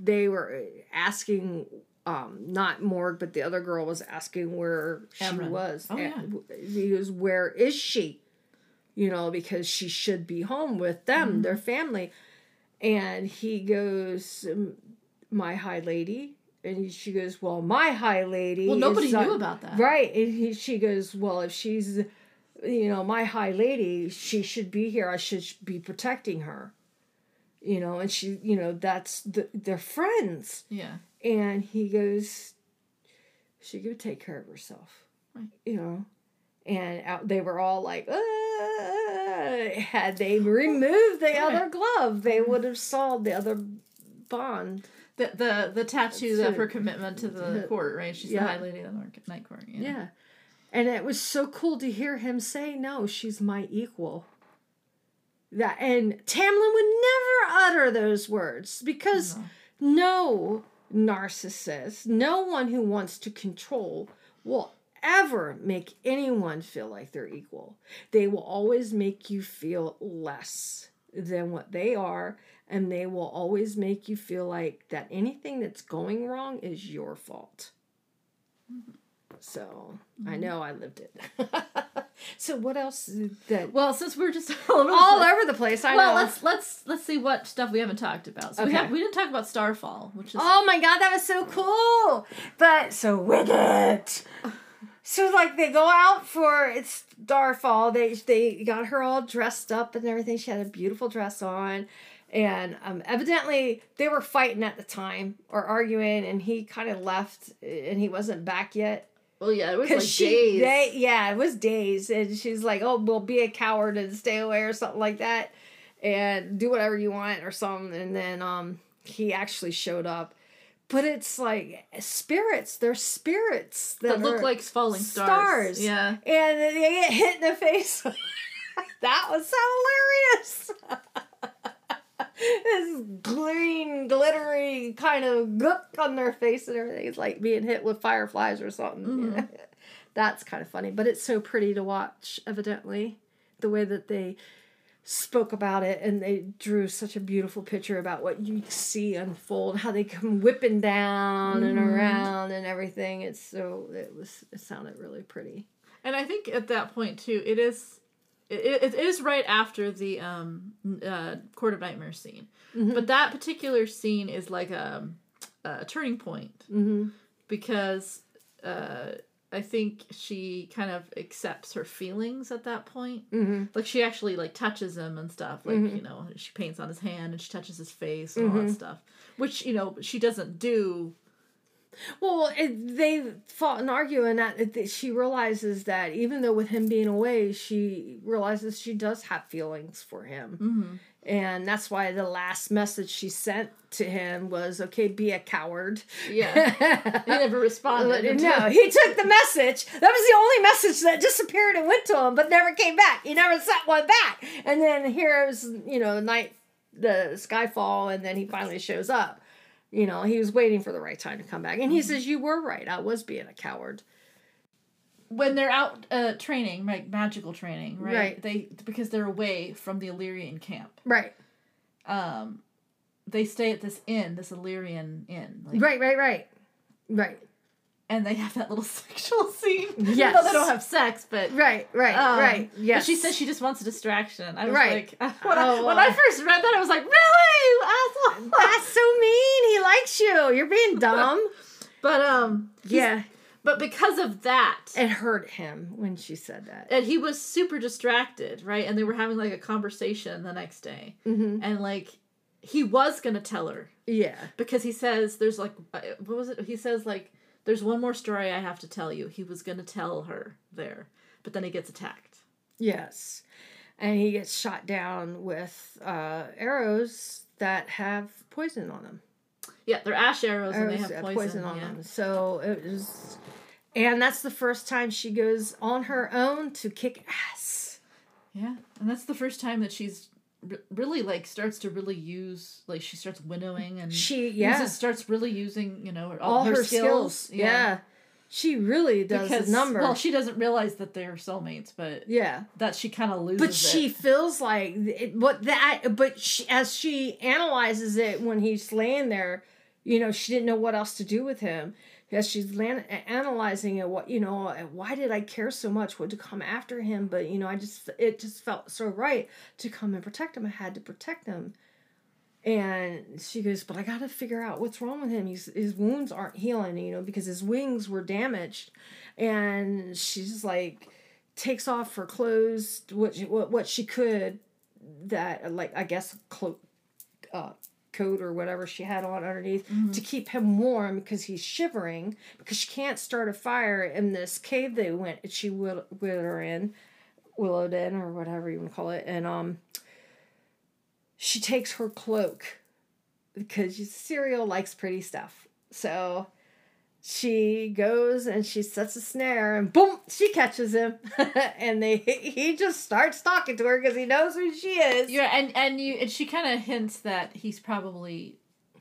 they were asking um not morg but the other girl was asking where she was Oh, yeah. he was where is she? You know because she should be home with them Mm-hmm. their family. And he goes "Um, my high lady. And she goes well my high lady well nobody knew on-" about that. Right. And he, she goes well if she's you know my high lady she should be here. I should be protecting her. You know and she you know that's the, they're friends. Yeah and he goes she could take care of herself Right. you know and out, they were all like "Ah." had they removed the Right. other glove they would have solved the other bond The the the tattoo of her commitment to the Yeah. court, right? She's Yeah. the High Lady of the Night Court. Yeah. Yeah. And it was so cool to hear him say, No, she's my equal. That and Tamlin would never utter those words because no narcissist, no one who wants to control will ever make anyone feel like they're equal. They will always make you feel less than what they are, and they will always make you feel like that anything that's going wrong is your fault. So I know I lived it. so what else that Well, since we're just all over the all place- over the place? I well, know. let's let's let's see what stuff we haven't talked about. So we have we didn't talk about Starfall, which is Oh my god, that was so cool! But so wicked. So like they go out for it's Starfall. They they got her all dressed up and everything. She had a beautiful dress on. And um, evidently they were fighting at the time or arguing, and he kind of left, and he wasn't back yet. Well, yeah, it was like she, days. they, yeah, it was days, and she's like, "Oh, well, be a coward and stay away or something like that, and do whatever you want or something." And then um, he actually showed up, but it's like spirits. They're spirits that look like falling stars. stars. Yeah. and they get hit in the face. that was so hilarious. this green, glittery kind of gook on their face and everything. It's like being hit with fireflies or something. Mm-hmm. That's kind of funny, but it's so pretty to watch, evidently. The way that they spoke about it and they drew such a beautiful picture about what you see unfold, how they come whipping down and mm-hmm. around and everything. It's so, it was, it sounded really pretty. And I think at that point too, it is it, it is right after the um uh, Court of Nightmares scene. Mm-hmm. But that particular scene is like a, a turning point Mm-hmm. because uh, I think she kind of accepts her feelings at that point. Mm-hmm. Like she actually like touches him and stuff. Like Mhm. you know, she paints on his hand and she touches his face and all that stuff, which you know she doesn't do. Well, it, they fought and argue, and that, that she realizes that even though with him being away, she realizes she does have feelings for him, Mm-hmm. and that's why the last message she sent to him was, "Okay, be a coward." Yeah, he never responded. no, he took the message. That was the only message that disappeared and went to him, but never came back. He never sent one back. And then here's you know night, the skyfall, and then he finally shows up. You know, he was waiting for the right time to come back, and he says, "You were right. I was being a coward." when they're out uh, training, like magical training, right? Right. They because they're away from the Illyrian camp. Right, Um, they stay at this inn, this Illyrian inn, like, right, right, right, right, and they have that little sexual scene. Yes. no, they don't have sex, but right, right, um, right. but Yes, she says she just wants a distraction. I was Right. like, when, I, Oh, when I uh, first read that, I was like, really. That's so mean. He likes you. You're being dumb. But um, yeah, But because of that, it hurt him when she said that. and he was super distracted, right? And they were having like a conversation the next day, hmm and like he was gonna tell her Yeah. because he says there's like uh, what was it? He says like there's one more story I have to tell you. He was gonna tell her there, but then he gets attacked. Yes. And he gets shot down with uh, arrows that have poison on them. Yeah, they're ash arrows, and they have that poison, on yeah. them. So it was. And that's the first time she goes on her own to kick ass. Yeah, and that's the first time that she's r- really like starts to really use like she starts winnowing and She, yeah. uses, starts really using you know all, all her, her, skills. skills. Yeah. She really does because a number. well she doesn't realize that they're soulmates, but yeah. that she kind of loses. But she it. feels like it, but that but she, as she analyzes it when he's laying there, you know, she didn't know what else to do with him. As she's lan- analyzing it, what you know, why did I care so much? What to come after him? But you know, I just it just felt so right to come and protect him. I had to protect him. And she goes, but I got to figure out what's wrong with him. He's, his wounds aren't healing, you know, because his wings were damaged. And she's like, takes off her clothes, what she, what, what she could, that like I guess clo- uh, coat or whatever she had on underneath to keep him warm because he's shivering because she can't start a fire in this cave they went she will will her in winnowed in or whatever you want to call it and um she takes her cloak because Suriel likes pretty stuff. So she goes and she sets a snare and boom, she catches him. and they he just starts talking to her because he knows who she is. Yeah, and and you and she kind of hints that he's probably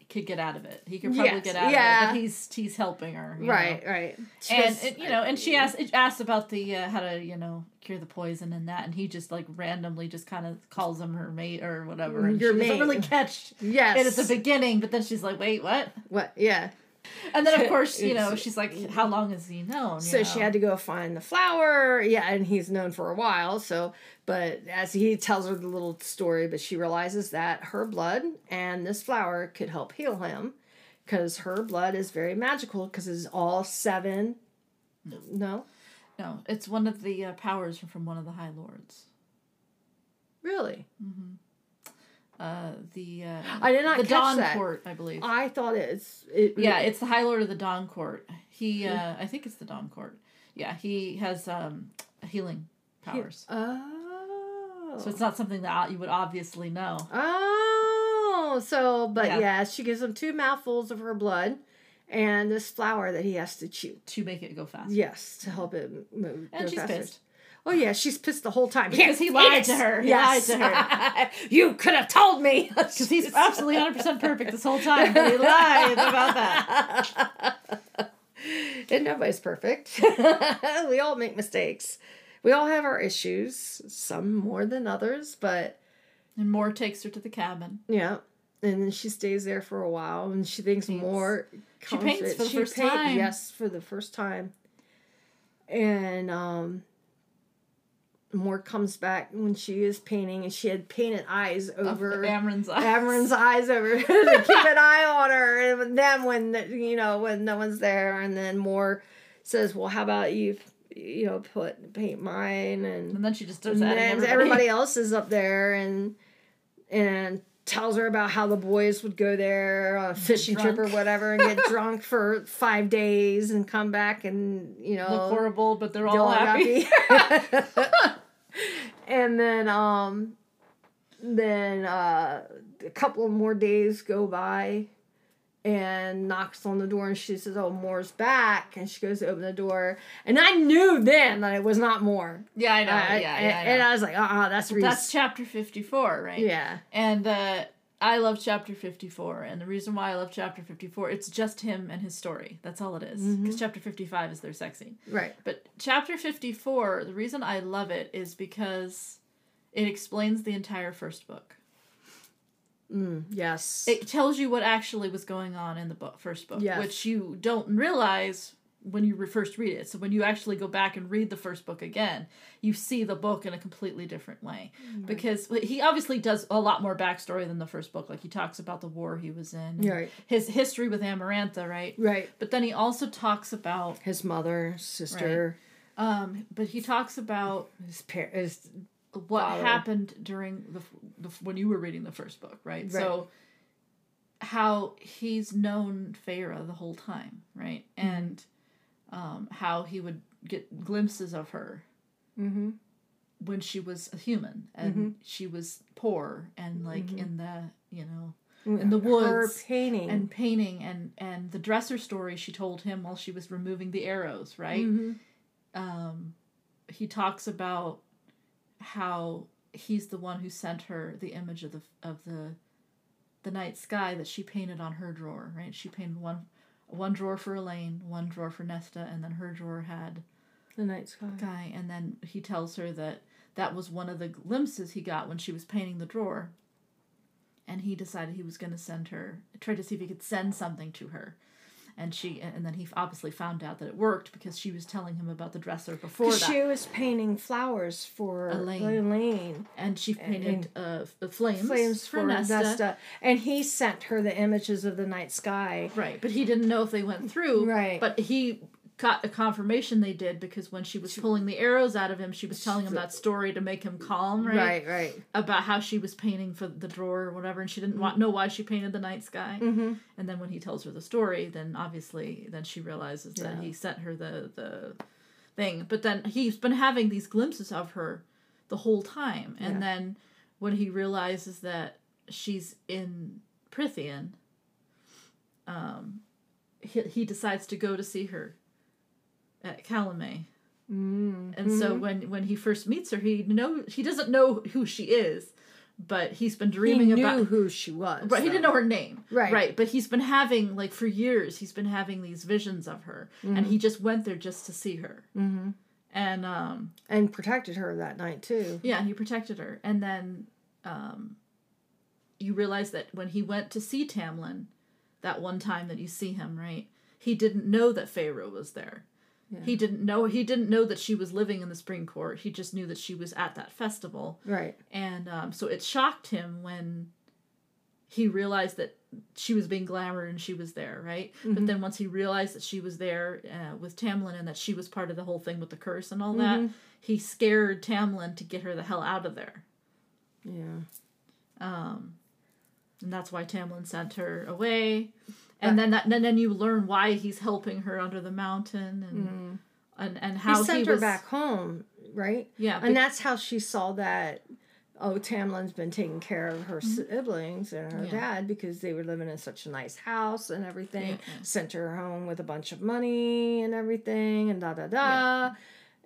could get out of it. He could probably Yes, get out yeah. of it, but he's he's helping her. Right, know. right. And, you know, and she asks asks about the uh, how to you know cure the poison and that, and he just like randomly just kind of calls him her mate or whatever. And Your she doesn't mate. really catch yes. it at the beginning, but then she's like, wait, what? What? Yeah. And then of course you know she's like, how long has he known? So she had to go find the flower. Yeah, and he's known for a while. So, but as he tells her the little story, but she realizes that her blood and this flower could help heal him because her blood is very magical because it's all seven. No. no, it's one of the uh, powers from one of the High Lords. Really? Uh, the uh, I did not the Dawn that. Court, I believe. I thought it's it. Yeah, it's the High Lord of the Dawn Court. He, uh, I think it's the Dawn Court. Yeah, he has um, healing powers. Oh. So it's not something that you would obviously know. Oh, so but Yeah. yeah. she gives him two mouthfuls of her blood, and this flower that he has to chew. to make it go fast. Yes, to help it move. And she's faster. pissed. Oh yeah, she's pissed the whole time Because he lied to her. He lied to her. you could have told me. Because he's absolutely 100% perfect this whole time, but he lied about that. and nobody's perfect. we all make mistakes. We all have our issues, some more than others, but And Mor takes her to the cabin. yeah. And then she stays there for a while, and she thinks Paints. more. She paints comes- for the she first time. Yes, for the first time. And um, Mor comes back when she is painting, and she had painted eyes over Amren's eyes. Amren's eyes over to keep an eye on her, and then when you know when no one's there, and then Mor says, "Well, how about you, you know, put paint mine and." And then she just starts and everybody. everybody else is up there and and tells her about how the boys would go there uh, on a fishing trip or whatever and get drunk for five days and come back and you know Look horrible, but they're all they're all happy. happy. and then um then uh a couple of more days go by and knocks on the door and she says oh Mor's back and she goes to open the door and i knew then that it was not Mor Yeah, I know. I- yeah, and, yeah, I know. and I was like, uh-uh, that's Rhys. That's chapter 54, right? yeah. And uh, I love chapter 54. And the reason why I love chapter 54, it's just him and his story. That's all it is. Because chapter 55 is their sex scene. Right. But chapter 54, the reason I love it is because it explains the entire first book. Mm, yes. It tells you what actually was going on in the book, first book, Yes. which you don't realize when you first read it. So when you actually go back and read the first book again, you see the book in a completely different way. Because he obviously does a lot more backstory than the first book. Like he talks about the war he was in, Right. his history with Amarantha, right? right. But then he also talks about, His mother, sister, um, but he talks about his par- his what Father. happened during the, the when you were reading the first book, right? Right. So how he's known Feyre the whole time, right? Mm-hmm. And um, how he would get glimpses of her mm-hmm. when she was a human and she was poor and like in the you know in the Her woods painting. and painting and and the dresser story she told him while she was removing the arrows, right? Mhm. um, he talks about how he's the one who sent her the image of the of the the night sky that she painted on her drawer. Right, she painted one one drawer for Elain, one drawer for Nesta, and then her drawer had the night sky. guy. And then he tells her that that was one of the glimpses he got when she was painting the drawer. And he decided he was going to send her, try to see if he could send something to her. And she, and then he obviously found out that it worked because she was telling him about the dresser before that. She was painting flowers for Elain. Elain. and she painted uh, flames, Flames for, for Nesta. Nesta. And he sent her the images of the night sky. Right, but he didn't know if they went through. Right. But he got a confirmation they did because when she was pulling the arrows out of him, she was telling him that story to make him calm, right? Right, right. About how she was painting for the drawer or whatever, and she didn't want know why she painted the night sky. Mm-hmm. And then when he tells her the story, then obviously then she realizes that he sent her the the thing. But then he's been having these glimpses of her the whole time, and Yeah. then when he realizes that she's in Prythian, um, he, he decides to go to see her at Calanmai. Mm. And so when when he first meets her, he know he doesn't know who she is, but he's been he dreaming knew about. who she was. Right, he didn't know her name. Right. right, but he's been having like for years. He's been having these visions of her, and he just went there just to see her. Mhm. And um, and protected her that night too. yeah, he protected her, and then um, you realize that when he went to see Tamlin, that one time that you see him, right? He didn't know that Feyre was there. Yeah. He didn't know. He didn't know that she was living in the spring court. He just knew that she was at that festival, Right. and um, so it shocked him when he realized that she was being glamored and she was there, right? But then once he realized that she was there uh, with Tamlin and that she was part of the whole thing with the curse and all that, he scared Tamlin to get her the hell out of there. Yeah. Um, and that's why Tamlin sent her away. And then that, and then you learn why he's helping her under the mountain and and, and how he sent her was, back home, right? Yeah, And that's how she saw that. Oh, Tamlin's been taking care of her siblings and her Mm-hmm. Yeah. dad because they were living in such a nice house and everything. Yeah. Sent her home with a bunch of money and everything and da da da. Yeah.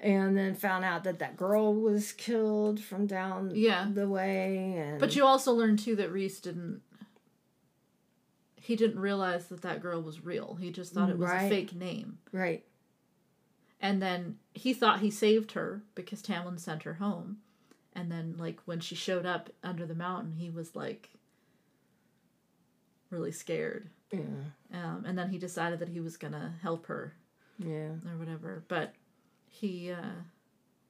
And then found out that that girl was killed from down Yeah. the way. And But you also learned too that Rhys didn't. He didn't realize that that girl was real. He just thought it was Right. a fake name. right, And then he thought he saved her because Tamlin sent her home. And then, like, when she showed up under the mountain, he was like really scared. yeah, Um, and then he decided that he was gonna help her yeah, or whatever. But he, uh,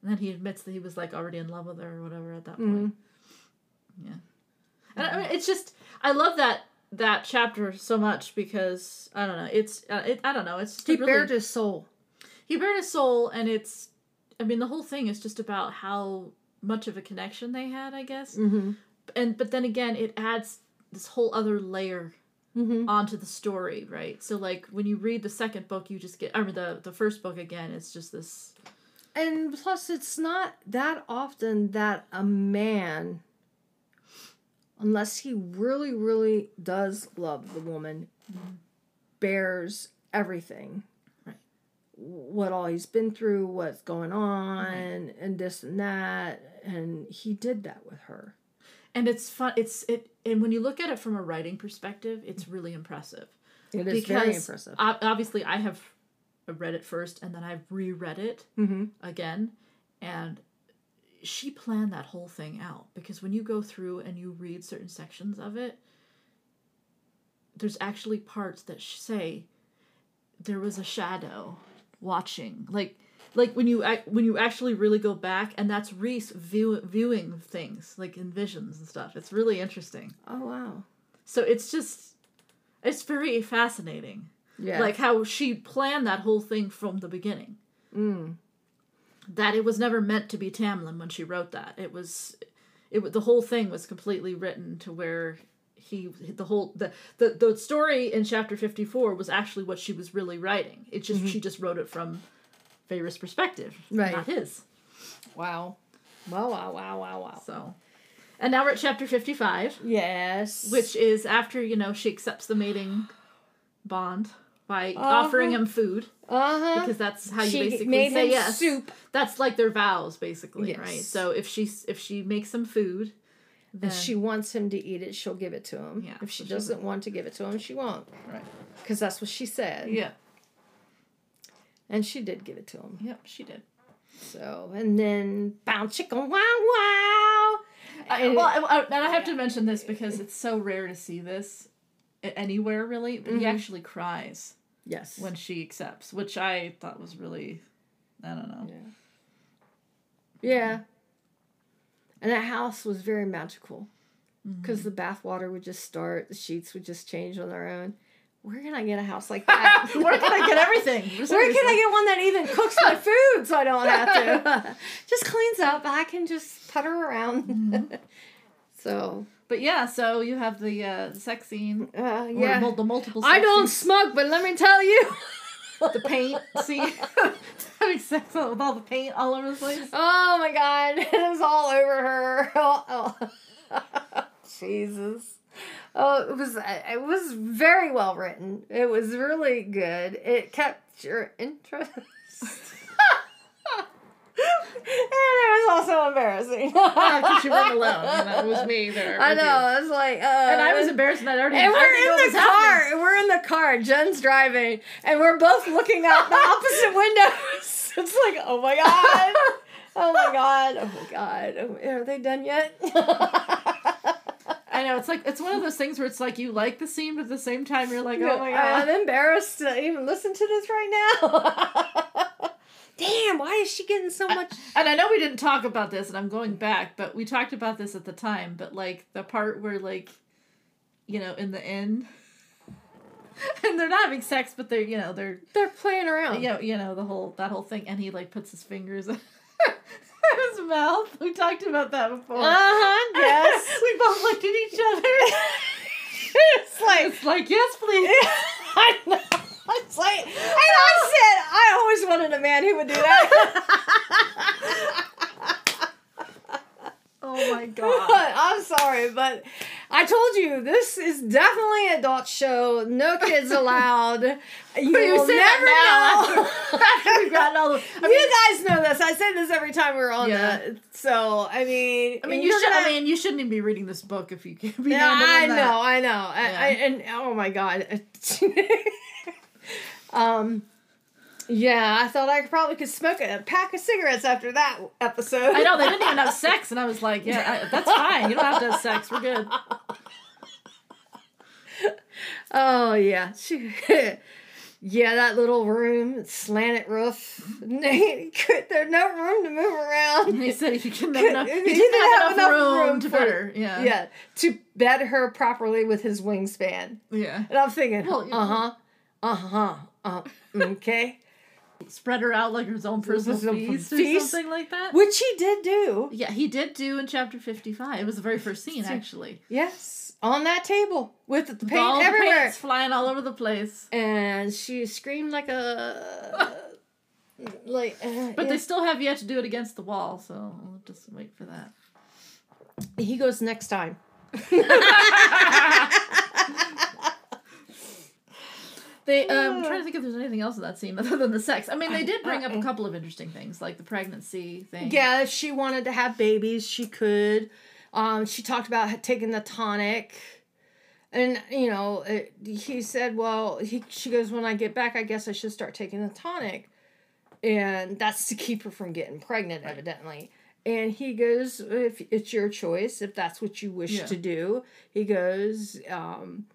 then he admits that he was like already in love with her or whatever at that point. Yeah, and I mean, it's just I love that that chapter so much because I don't know. It's uh, it, I don't know. It's just he really, bared his soul. he bared his soul, and it's I mean the whole thing is just about how much of a connection they had, I guess. Mm-hmm. And but then again, it adds this whole other layer Mm-hmm. onto the story, right? So like when you read the second book, you just get I mean the the first book again. It's just this. And plus, it's not that often that a man, unless he really, really does love the woman, bears everything. Right. What all he's been through, what's going on, and this and that. And he did that with her. And it's fun. It's it, and when you look at it from a writing perspective, it's really impressive. It is very impressive. obviously I have read it first and then I've reread it Mm-hmm. again, and she planned that whole thing out because when you go through and you read certain sections of it, there's actually parts that say there was a shadow watching, like like when you when you actually really go back and that's Rhys view- viewing things like in visions and stuff. It's really interesting. Oh, wow. So it's just it's very fascinating. Yeah. Like how she planned that whole thing from the beginning. mm. That it was never meant to be Tamlin when she wrote that. It was it the whole thing was completely written to where he the whole the the, the story in chapter 54 was actually what she was really writing. It just mm-hmm. she just wrote it from Feyre's perspective, Right. not his. Wow. Wow, wow, wow, wow, wow. So and now we're at chapter 55. Yes. which is after you know she accepts the mating bond by Uh-huh. offering him food Uh huh. because that's how you basically say yes. soup. That's like their vows, basically, Yes. right? So if she if she makes him food, then If she wants him to eat it, she'll give it to him. Yeah, if she doesn't want to give it to him, she won't. right, Because that's what she said. yeah, And she did give it to him. yep, she did. So, and then, bow chicka wow wow. And- well, and I have to mention this because it's so rare to see this anywhere, really. But he Mhm. actually cries yes. when she accepts, which I thought was really, I don't know. yeah. And that house was very magical. Mm-hmm. Because the bath water would just start, the sheets would just change on their own. Where can I get a house like that? Where can I get everything? Where can I get one that even cooks my food so I don't have to? just cleans up. I can just putter around. Mm-hmm. so, But yeah, so you have the uh, sex scene. uh, yeah. mul- the multiple. I don't scenes. smoke, but let me tell you. the paint scene. Having sex with all the paint all over the place. Oh my god, it was all over her. Oh, oh. Jesus. Oh, it was it was very well written. It was really good. It kept your interest. And it was also embarrassing. Because you weren't alone. Know, it was me there. I know. It's like, uh, And I was embarrassed, and I already. And we're didn't know what in was the happening. car. We're in the car. Jen's driving, and we're both looking out the opposite windows. It's like, oh my god, oh my god, oh my god. Oh, Are they done yet? I know it's like it's one of those things where it's like you like the scene, but at the same time you're like, oh my god. I'm embarrassed to even listen to this right now. Damn, why is she getting so much? And I know we didn't talk about this, and I'm going back, but we talked about this at the time. But like the part where like, you know, in the end, and they're not having sex, but they're you know they're They're playing around. you know you know the whole that whole thing, and he like puts his fingers in his mouth. We talked about that before. Uh huh. Yes. we both looked at each other. it's like it's like yes, please. I know. It's like, and I said I always wanted a man who would do that. Oh my god. I'm sorry, but I told you this is definitely an adult show. No kids allowed. You, You will never know. now after we've gotten all. I mean, you guys know this. I say this every time we're on Yeah. the. So I mean, I mean, you're you should. gonna- I mean, you shouldn't even be reading this book if you can't be. Yeah, I know, that. I know, I, I, Yeah. and oh my god. Um, yeah, I thought I probably could smoke a pack of cigarettes after that episode. I know they didn't even have sex, and I was like, "Yeah, I, that's fine. You don't have to have sex. We're good." Oh yeah, yeah, that little room, slanted roof. There's no room to move around. And he said he couldn't have enough. He didn't didn't have, enough, room, to bed her. Yeah, Yeah, to bed her properly with his wingspan. yeah. And I'm thinking, Well, uh huh, uh huh, uh, okay. Spread her out like her own personal feast or feast? something like that. Which he did do. Yeah, he did do in chapter fifty-five. It was the very first scene, actually. Yes, on that table with the paint all the everywhere. paints flying all over the place. and she screamed like a like. Uh, But yeah. they still have yet to do it against the wall, so I'll just wait for that. he goes next time. They um I'm trying to think if there's anything else in that scene other than the sex. I mean, they did bring up a couple of interesting things, like the pregnancy thing. Yeah, if she wanted to have babies, she could. Um, she talked about taking the tonic, and you know, it, he said, "Well, he." She goes, "When I get back, I guess I should start taking the tonic," and that's to keep her from getting pregnant, evidently. And he goes, "If it's your choice, if that's what you wish Yeah. to do," he goes. Um,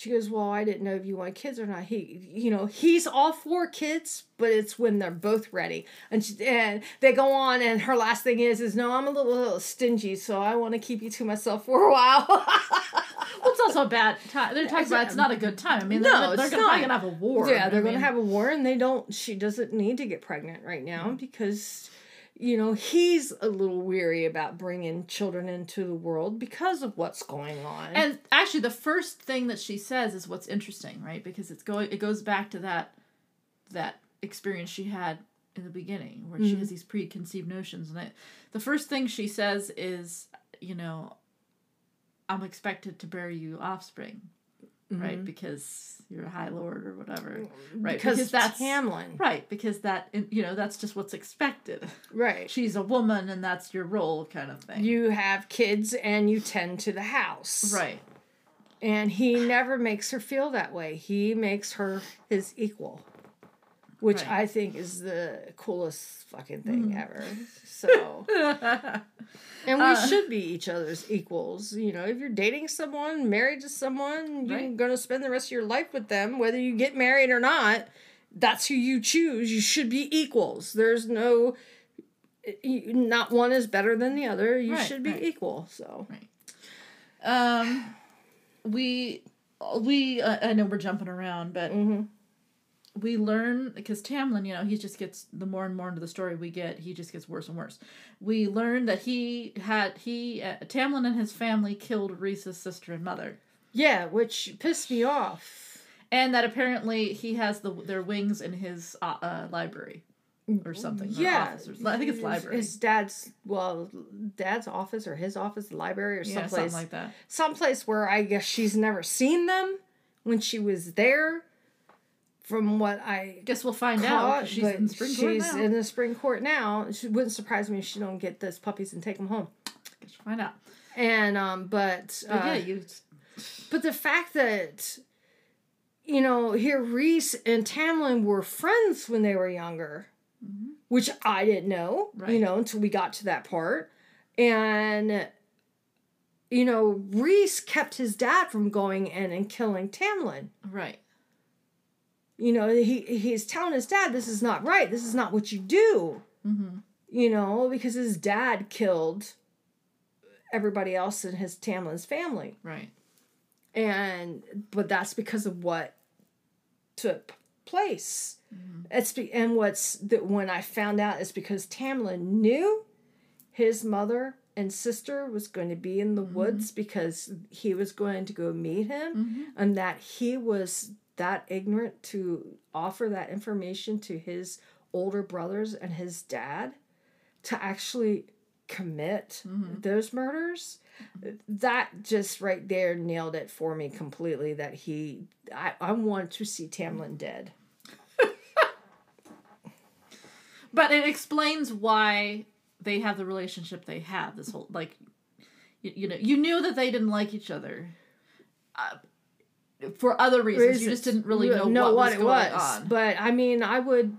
she goes, Well, I didn't know if you want kids or not. He, you know, he's all for kids, but it's when they're both ready. And she, and they go on, and her last thing is, is no, I'm a little, little stingy, so I want to keep you to myself for a while. Well, it's also a bad time. They're talking about it's not a good time. I mean, No, they're, they're not. gonna have a war. yeah, they're I going to have a war, and they don't. She doesn't need to get pregnant right now mm-hmm. because, you know, he's a little weary about bringing children into the world because of what's going on. And actually, the first thing that she says is what's interesting, right? Because it's going, it goes back to that, that experience she had in the beginning, where she mm-hmm. has these preconceived notions, and it, the first thing she says is, you know, I'm expected to bear you offspring, right? Mm-hmm. Because you're a high lord or whatever, mm, right? because, that's Tamlin, right. Because that, you know, that's just what's expected. right? She's a woman, and that's your role, kind of thing. You have kids and you tend to the house, right. And he never makes her feel that way. He makes her his equal, which Right. I think is the coolest fucking thing ever. So, and we Uh. should be each other's equals. You know, if you're dating someone, married to someone, you're going to spend the rest of your life with them, whether you get married or not. That's who you choose. You should be equals. There's no, not one is better than the other. You Right, should be equal. So, Um, we we uh, I know we're jumping around, but mhm. We learn because Tamlin, you know, he just gets the more and more into the story we get, he just gets worse and worse. We learn that he had he uh, Tamlin and his family killed Rhys's sister and mother, yeah, which pissed me off. and that apparently he has the their wings in his uh, uh, library. or something. Yeah, or- I think it's library. His dad's well, dad's office or his office, library or yeah, someplace, something like that. someplace where I guess she's never seen them when she was there. From what I Guess we'll find out. She's in spring court she's now. in the spring court now. It wouldn't surprise me if she don't get those puppies and take them home. Guess we'll find out. And um, but But uh, yeah, you. But the fact that, you know, here Rhys and Tamlin were friends when they were younger, which I didn't know, Right. you know, until we got to that part. And, you know, Rhys kept his dad from going in and killing Tamlin. Right. You know, he he's telling his dad, this is not right. This is not what you do. Mm-hmm. You know, because his dad killed everybody else in his Tamlin's family. Right. and but that's because of what took place it's be, and what's that when i found out is because tamlin knew his mother and sister was going to be in the woods because he was going to go meet him Mm-hmm. and that he was that ignorant to offer that information to his older brothers and his dad to actually commit those murders that just right there nailed it for me completely that he i, I want to see tamlin dead But it explains why they have the relationship they have. This whole like, you, you know, you knew that they didn't like each other. Uh, for other reasons, you just didn't really know, what, was going on. But I mean, I would,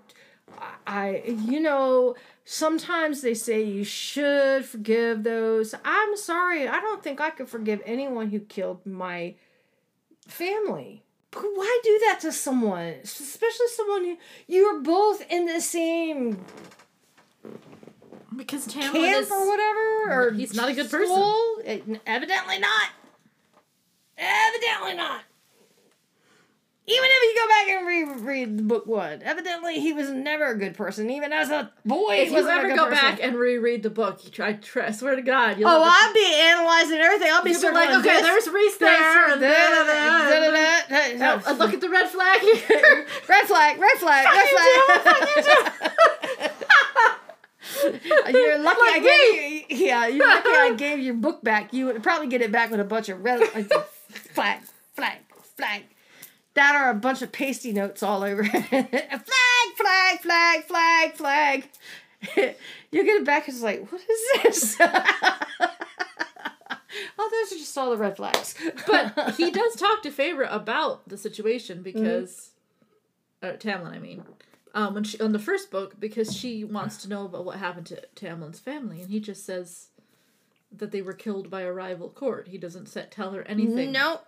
I, you know, sometimes they say you should forgive those. I'm sorry, I don't think I could forgive anyone who killed my family. But why do that to someone, especially someone who you're both in the same because Tamlin camp is or whatever, or He's not a good person. school? Eh, Evidently not. Evidently not. Even if you go back and reread the book one, evidently he was never a good person. Even as a boy, If he you ever go person. back and reread the book, you try. try I swear to God, you'll Oh, I'll be analyzing everything. I'll be be like, okay, this, there's Rhys there, look at the red flag here. Red flag, red flag, red flag. You're lucky I gave you, yeah, you're lucky I gave your book back. You would probably get it back with a bunch of red like, flag, flag, flag. That are a bunch of pasty notes all over. flag, flag, flag, flag, flag. you get it back, it's like, what is this? oh, those are just all the red flags. but he does talk to Feyre about the situation because, uh, Tamlin, I mean, um, when she on the first book because she wants to know about what happened to Tamlin's family, and he just says that they were killed by a rival court. He doesn't set, tell her anything Nope.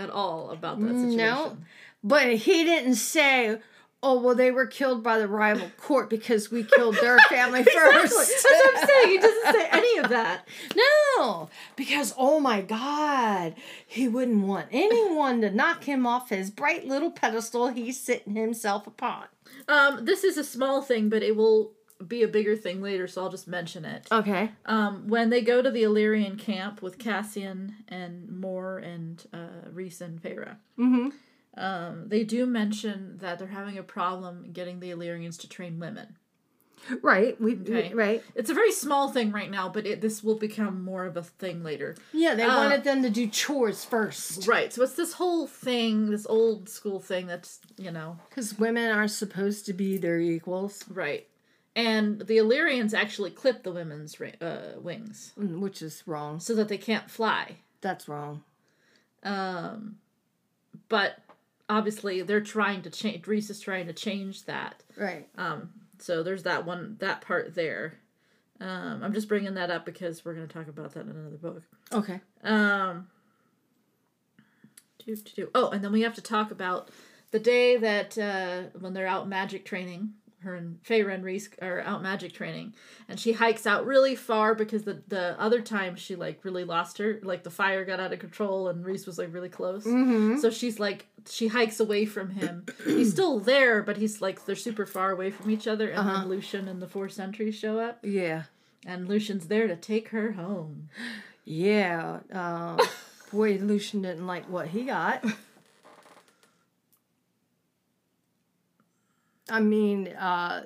At all about that situation. No. But he didn't say, oh, well, they were killed by the rival court because we killed their family first. That's what I'm saying. He doesn't say any of that. no, because, oh my God, he wouldn't want anyone to knock him off his bright little pedestal he's sitting himself upon. Um, this is a small thing, but it will be a bigger thing later, so I'll just mention it. Okay. Um, when they go to the Illyrian camp with Cassian and Mor and uh, Rhys and Feyre, Mm-hmm. um, they do mention that they're having a problem getting the Illyrians to train women. Right. We, Okay. Right. It's a very small thing right now, but it, this will become more of a thing later. Yeah, they Uh, wanted them to do chores first. Right. So it's this whole thing, this old school thing that's you know Because women aren't supposed to be their equals, right. And the Illyrians actually clip the women's uh, wings mm, which is wrong. so that they can't fly. That's wrong. Um, but obviously they're trying to change. Rhys is trying to change that. Right. Um, so there's that one, that part there. Um, I'm just bringing that up because we're going to talk about that in another book. Okay. Um, do, do, do. Oh, and then we have to talk about the day that uh, when they're out magic training. Her and Feyre and Rhys are out magic training, and she hikes out really far because the the other time she like really lost her, like the fire got out of control, and Rhys was like really close. Mm-hmm. So she's like she hikes away from him. he's still there, but he's like they're super far away from each other. And Uh-huh. then Lucien and the four sentries show up, Yeah. and Lucien's there to take her home. Yeah. Uh, boy, Lucien didn't like what he got. I mean, uh,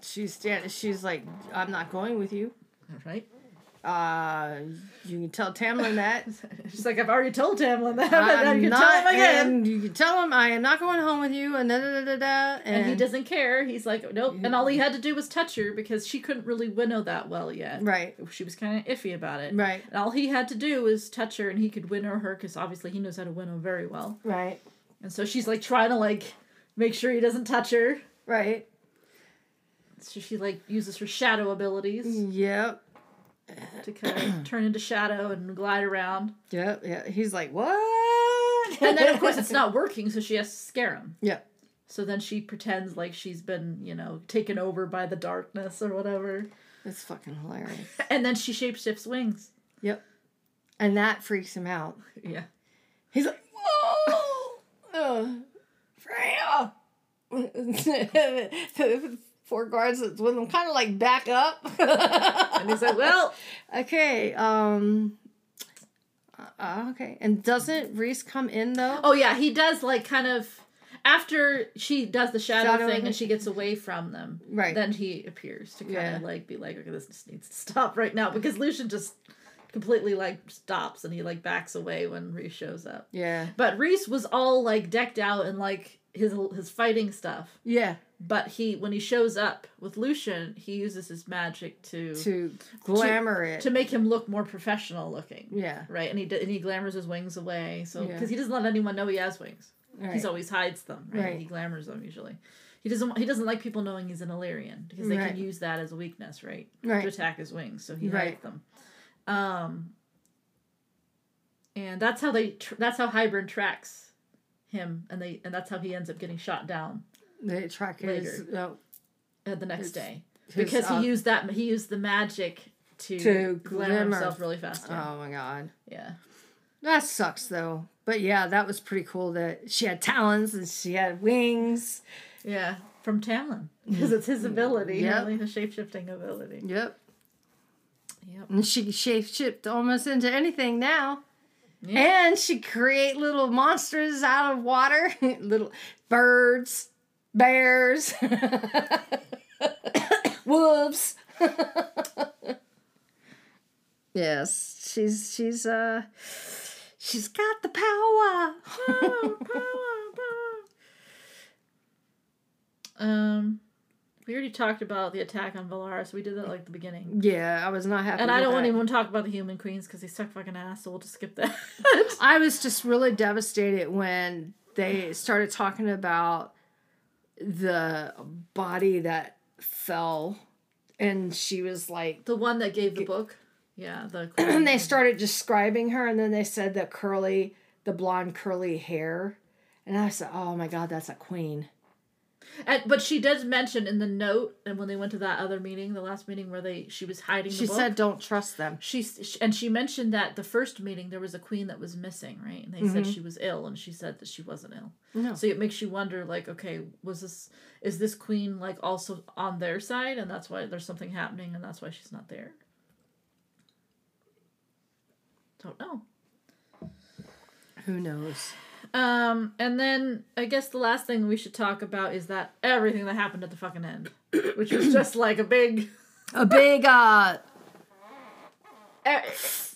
she's standing. She's like, I'm not going with you. Right? Uh, you can tell Tamlin that. She's like, I've already told Tamlin that, but now I'm you can not, tell him again. and you can tell him I am not going home with you, and da da da da da. And, And he doesn't care. He's like, nope. And all he had to do was touch her because she couldn't really winnow that well yet. Right, She was kind of iffy about it. right, And all he had to do was touch her and he could winnow her because obviously he knows how to winnow very well. right, And so she's like trying to like make sure he doesn't touch her. right. So she like uses her shadow abilities Yep, to kind of turn into shadow and glide around. yep, yeah. He's like, what? And then of course it's not working, so she has to scare him. Yep. So then she pretends like she's been, you know, taken over by the darkness or whatever. It's fucking hilarious. And then she shapeshifts wings. Yep. And that freaks him out. Yeah. He's like, whoa! Feyre! four guards with him kind of like back up. And he's like, well, okay, um. Uh, okay. And doesn't Rhys come in though? oh yeah, he does like kind of after she does the shadow, Shadow thing thing. and she gets away from them. Right. Then he appears to kind Yeah. of like be like, okay, this just needs to stop right now because Lucien just completely like stops and he like backs away when Rhys shows up. Yeah. But Rhys was all like decked out in like his his fighting stuff. Yeah. But he when he shows up with Lucien, he uses his magic to to, To glamour it. To make him look more professional looking. yeah. Right, and he and he glamours his wings away, so Yeah. because he doesn't let anyone know he has wings. Right. He's always hides them. Right? Right. he glamours them usually. He doesn't. He doesn't like people knowing he's an Illyrian because they Right. can use that as a weakness, right? Right. To attack his wings, so he hides them. Um, and that's how they. Tr- that's how Hybern tracks him, and they and that's how he ends up getting shot down They track his, uh, the next His- day his, because uh, he used that. He used the magic to, To glamour glimmer. himself really fast. Yeah. Oh my god. yeah. That sucks though. But yeah, that was pretty cool that she had talons and she had wings. Yeah, from Tamlin because it's his ability, Yep. really, the shape shifting ability. Yep. Yep. And she shape shift almost into anything now. Yeah. And she create little monsters out of water, little birds, bears, wolves. yes, she's she's uh she's got the power. Um, we already talked about the attack on Velaris. We did that like the beginning. yeah, I was not happy. And I don't want anyone to talk about the human queens because they suck fucking ass, so we'll just skip that. I was just really devastated when they started talking about the body that fell and she was like the one that gave the book. Yeah, the and they started describing her and then they said the curly the blonde curly hair and I said, "Oh my god, that's a queen." And, but she does mention in the note, and when they went to that other meeting, the last meeting where they she was hiding the She book. said, "Don't trust them." She, she and she mentioned that the first meeting there was a queen that was missing, right? And they said mm-hmm. she was ill, and she said that she wasn't ill. No. So it makes you wonder, like, okay, was this is this queen like also on their side, and that's why there's something happening, and that's why she's not there. Don't know. Who knows? Um, and then I guess the last thing we should talk about is that everything that happened at the fucking end, which was just like a big. A big uh eh,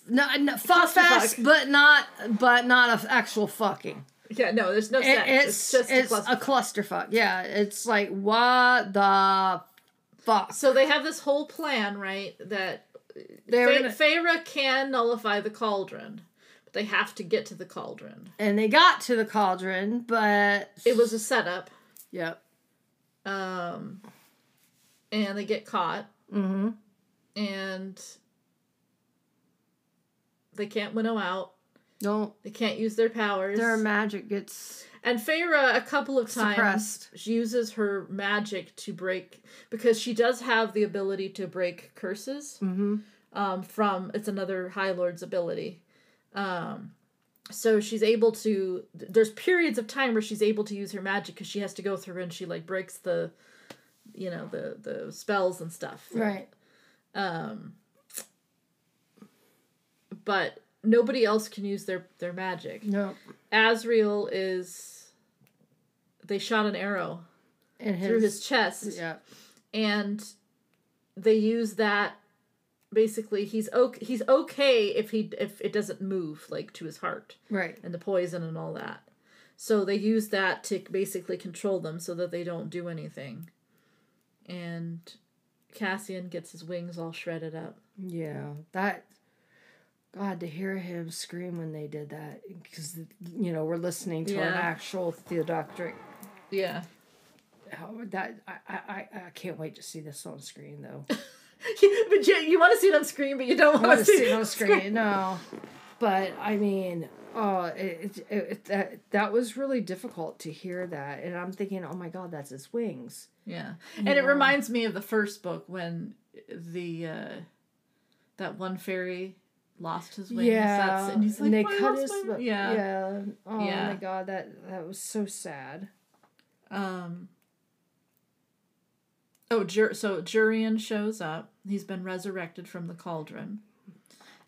no, no fuck Clusterfuck. but not but not a actual fucking. Yeah, no, there's no It- it's it's just it's a a clusterfuck. Yeah, it's like what the fuck. So they have this whole plan, right? That Fe- gonna, Feyre can nullify the cauldron, but they have to get to the cauldron. and they got to the cauldron, but It was a setup, yep. um, and they get caught, Mm-hmm. and they can't winnow out. Don't They can't use their powers. their magic gets and Feyre, a couple of times, Suppressed. she uses her magic to break because she does have the ability to break curses. mm-hmm. um, from it's another High Lord's ability. Um, so she's able to. There's periods of time where she's able to use her magic because she has to go through and she like breaks the, you know, the the spells and stuff. right. Um, but nobody else can use their their magic. No, Azriel is. They shot an arrow and his, through his chest, yeah. and they use that basically he's okay he's okay if he if it doesn't move like to his heart Right. and the poison and all that so they use that to basically control them so that they don't do anything and cassian gets his wings all shredded up Yeah. That. God, to hear him scream when they did that, because you know we're listening to an actual theodoctric. yeah Oh, that I, I I I can't wait to see this on screen though. but you, you want to see it on screen but you don't want want to to see see it on screen. No, but I mean, oh, it, it, it that that was really difficult to hear that, and I'm thinking, oh my God, that's his wings. Yeah. And it reminds me of the first book when the uh that one fairy lost his wings. Yeah, That's, and he's like, they "I cut lost his my-" li- yeah. yeah. Oh Yeah. my God, that that was so sad. Um Oh, Jur- so Jurian shows up. He's been resurrected from the cauldron.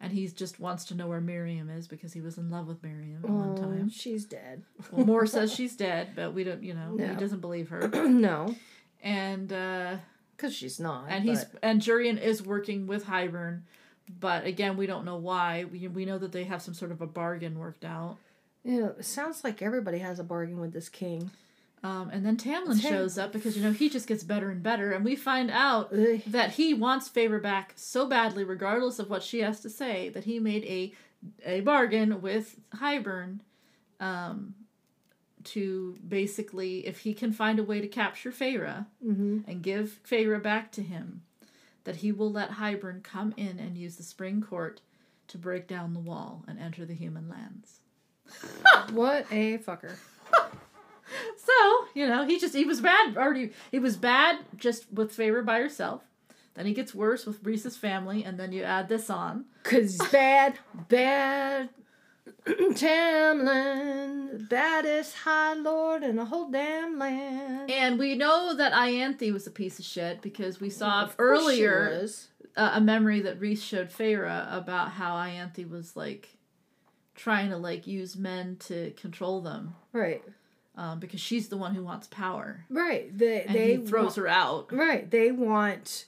And he just wants to know where Miryam is because he was in love with Miryam at one time. she's dead. Well, Mor says she's dead, but we don't, you know, he doesn't believe her. no, And uh because she's not. and he's but- and Jurian is working with Hybern, but again, we don't know why. We we know that they have some sort of a bargain worked out. Yeah, it sounds like everybody has a bargain with this king. Um, and then Tamlin Tam- shows up because you know he just gets better and better, and we find out Ugh. that he wants Feyre back so badly, regardless of what she has to say, that he made a a bargain with Hybern, um, to basically, if he can find a way to capture Feyre Mhm. and give Feyre back to him, that he will let Hybern come in and use the Spring Court to break down the wall and enter the human lands. What a fucker. So, you know, he just he was bad already he was bad just with Feyre by herself. Then he gets worse with Rhys's family, and then you add this on. Cause bad, bad Tamlin, the baddest High Lord in the whole damn land. And we know that Ianthe was a piece of shit because we saw earlier uh, a memory that Reese showed Feyre about how Ianthe was like trying to like use men to control them Right, um, because she's the one who wants power. right. They And they he throws her out. Right, they want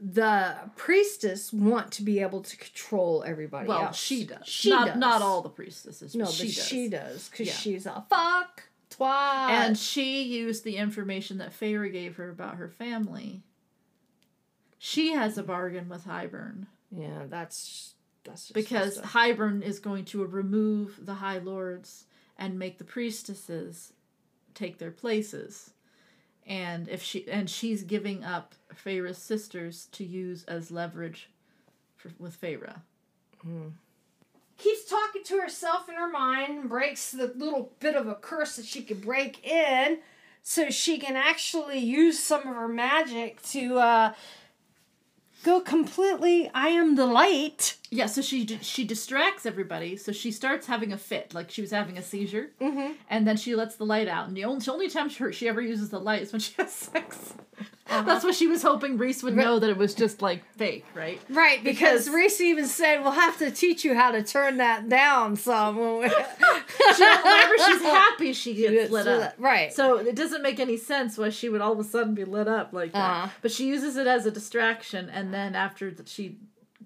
the priestess want to be able to control everybody Well, else. she does. She not, does. Not all the priestesses. No, but she does. she does because Yeah. she's a fuck twat. And she used the information that Feyre gave her about her family. She has a bargain with Hybern yeah, that's that's just because. Hybern is going to remove the High Lords and make the priestesses take their places. And if she and she's giving up Feyre's sisters to use as leverage for, with Feyre. keeps talking to herself in her mind breaks the little bit of a curse that she could break in so she can actually use some of her magic to uh, go completely I am the light. Yeah, so she she distracts everybody. So she starts having a fit, like she was having a seizure, Mm-hmm. and then she lets the light out. And the only, the only time she, she ever uses the light is when she has sex. Uh-huh. That's what she was hoping Rhys would know that it was just like fake, right? Right, because, Because- Rhys even said we'll have to teach you how to turn that down some. we-" She, whenever she's happy, she gets It's lit up. Right. So it doesn't make any sense why she would all of a sudden be lit up like that. Uh-huh. But she uses it as a distraction, and then after that, she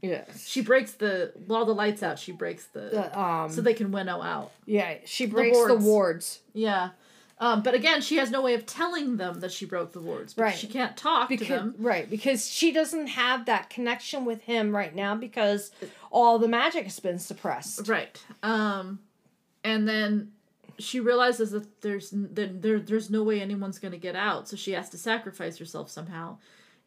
yes. she breaks the while the lights out, she breaks the The, um, so they can winnow out. yeah, she breaks the wards. wards. Yeah. Um, but again, she has no way of telling them that she broke the wards because Right. she can't talk Because, to them. Right, because she doesn't have that connection with him right now because all the magic has been suppressed. Right. Um, and then she realizes that there's that there there's no way anyone's going to get out, so she has to sacrifice herself somehow.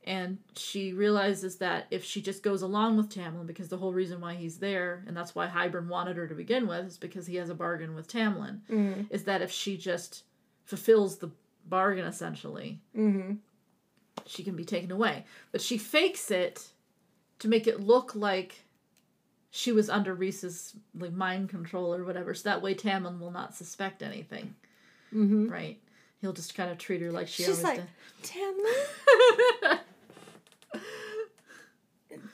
And she realizes that if she just goes along with Tamlin, because the whole reason why he's there, and that's why Hybern wanted her to begin with, is because he has a bargain with Tamlin, Mm-hmm. is that if she just fulfills the bargain essentially, Mm-hmm. she can be taken away. But she fakes it to make it look like she was under Rhys's like mind control or whatever, so that way Tamlin will not suspect anything. Mm-hmm. Right? He'll just kind of treat her like she She's always like, did. Tamlin?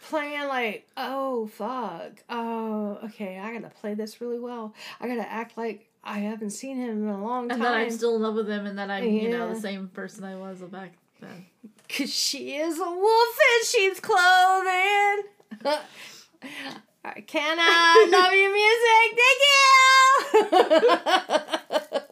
Playing like, oh, fuck. Oh, okay, I gotta play this really well. I gotta act like I haven't seen him in a long time. and then I'm still in love with him, and then I'm you know the same person I was back. then. Cause she is a wolf in sheep's clothing. Can I love your music? Thank you.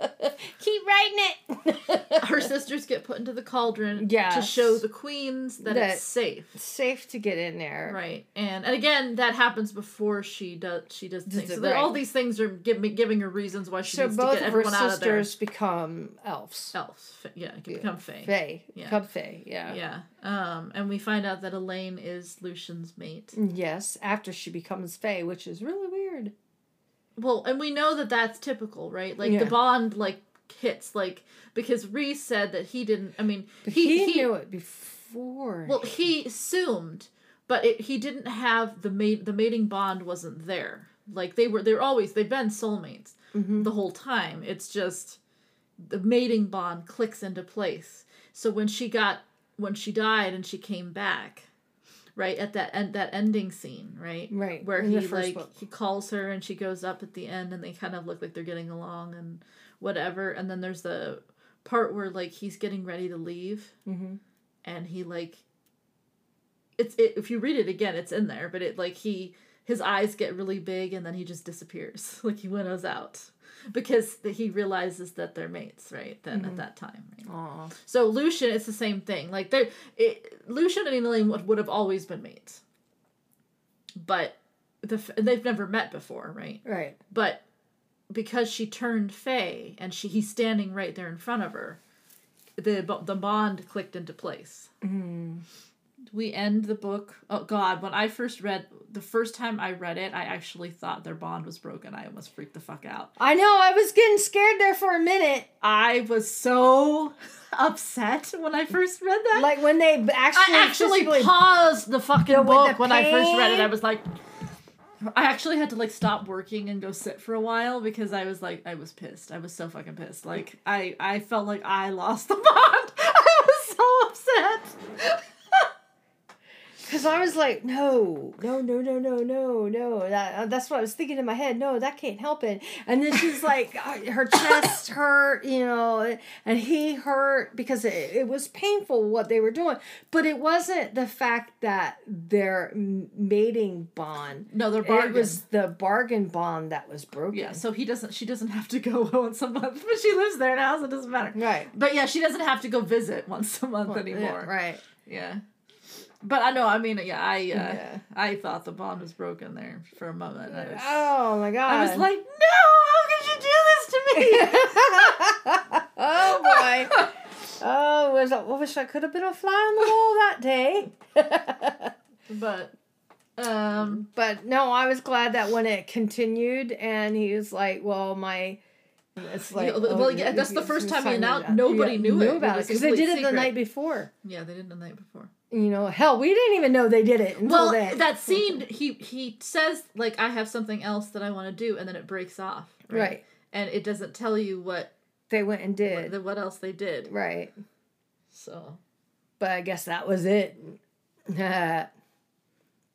Keep writing it. Her sisters get put into the cauldron to show the queens that, That- it's safe. Safe to get in there. Right, and and again, that happens before she does. She does things. So right. all these things are giving giving her reasons why she So needs to both get of her everyone out of there. sisters become elves. Elves, yeah, can become fae. Fae. Yeah. Become Fae, yeah. Yeah, um, and we find out that Elain is Lucien's mate. Yes, after she becomes Fae, which is really weird. Well, and we know that that's typical, right? Like Yeah. the bond, like hits, like because Rhys said that he didn't. I mean, he he, he knew it before. well he assumed, but it, he didn't have the mate. The mating bond wasn't there. Like they were, they're always they've been soulmates Mhm. the whole time. It's just the mating bond clicks into place. So when she got when she died and she came back, right at that end that ending scene, right, Right, where in he like book. he calls her and she goes up at the end and they kind of look like they're getting along and whatever. And then there's the part where like he's getting ready to leave Mhm. and he like it's it, if you read it again it's in there but it like he his eyes get really big and then he just disappears like he winnows out because he realizes that they're mates right then at that time right? Aw. so lucien it's the same thing like they're lucien and elain would, would have always been mates but the they've never met before right Right. but because she turned Fae and she he's standing right there in front of her, the the bond clicked into place. Mm. We end the book. Oh God! When I first read the first time I read it, I actually thought their bond was broken. I almost freaked the fuck out. I know, I was getting scared there for a minute. I was so upset when I first read that. Like when they actually I actually physically- paused the fucking book the when I first read it. I was like, I actually had to like stop working and go sit for a while because I was like, I was pissed. I was so fucking pissed. Like I, I felt like I lost the bond. I was so upset. Because I was like, no, no, no, no, no, no, no. That, uh, that's what I was thinking in my head. No, that can't help it. And then she's like, uh, her chest hurt, you know, and he hurt because it, it was painful what they were doing. But it wasn't the fact that their mating bond. No, they're It bargain. was the bargain bond that was broken. yeah, so he doesn't. She doesn't have to go once a month, but she lives there now, so it doesn't matter. Right. But yeah, she doesn't have to go visit once a month anymore. Yeah, right. Yeah. But I know, I mean, yeah, I uh, Yeah. I thought the bond was broken there for a moment. Was, Oh my god. I was like, no, how could you do this to me? oh boy. Oh, was I wish I could have been a fly on the wall that day. but, um, but no, I was glad that when it continued and he was like, "Well, my." It's like, Yeah, well, oh, yeah, that's the first time he announced- nobody knew it. It about it because they did it the night before. yeah, they did it the night before. You know, hell, we didn't even know they did it until Well, then. that scene, he he says like, I have something else that I want to do, and then it breaks off. Right. right. And it doesn't tell you what They went and did the, what else they did. right, So but I guess that was it.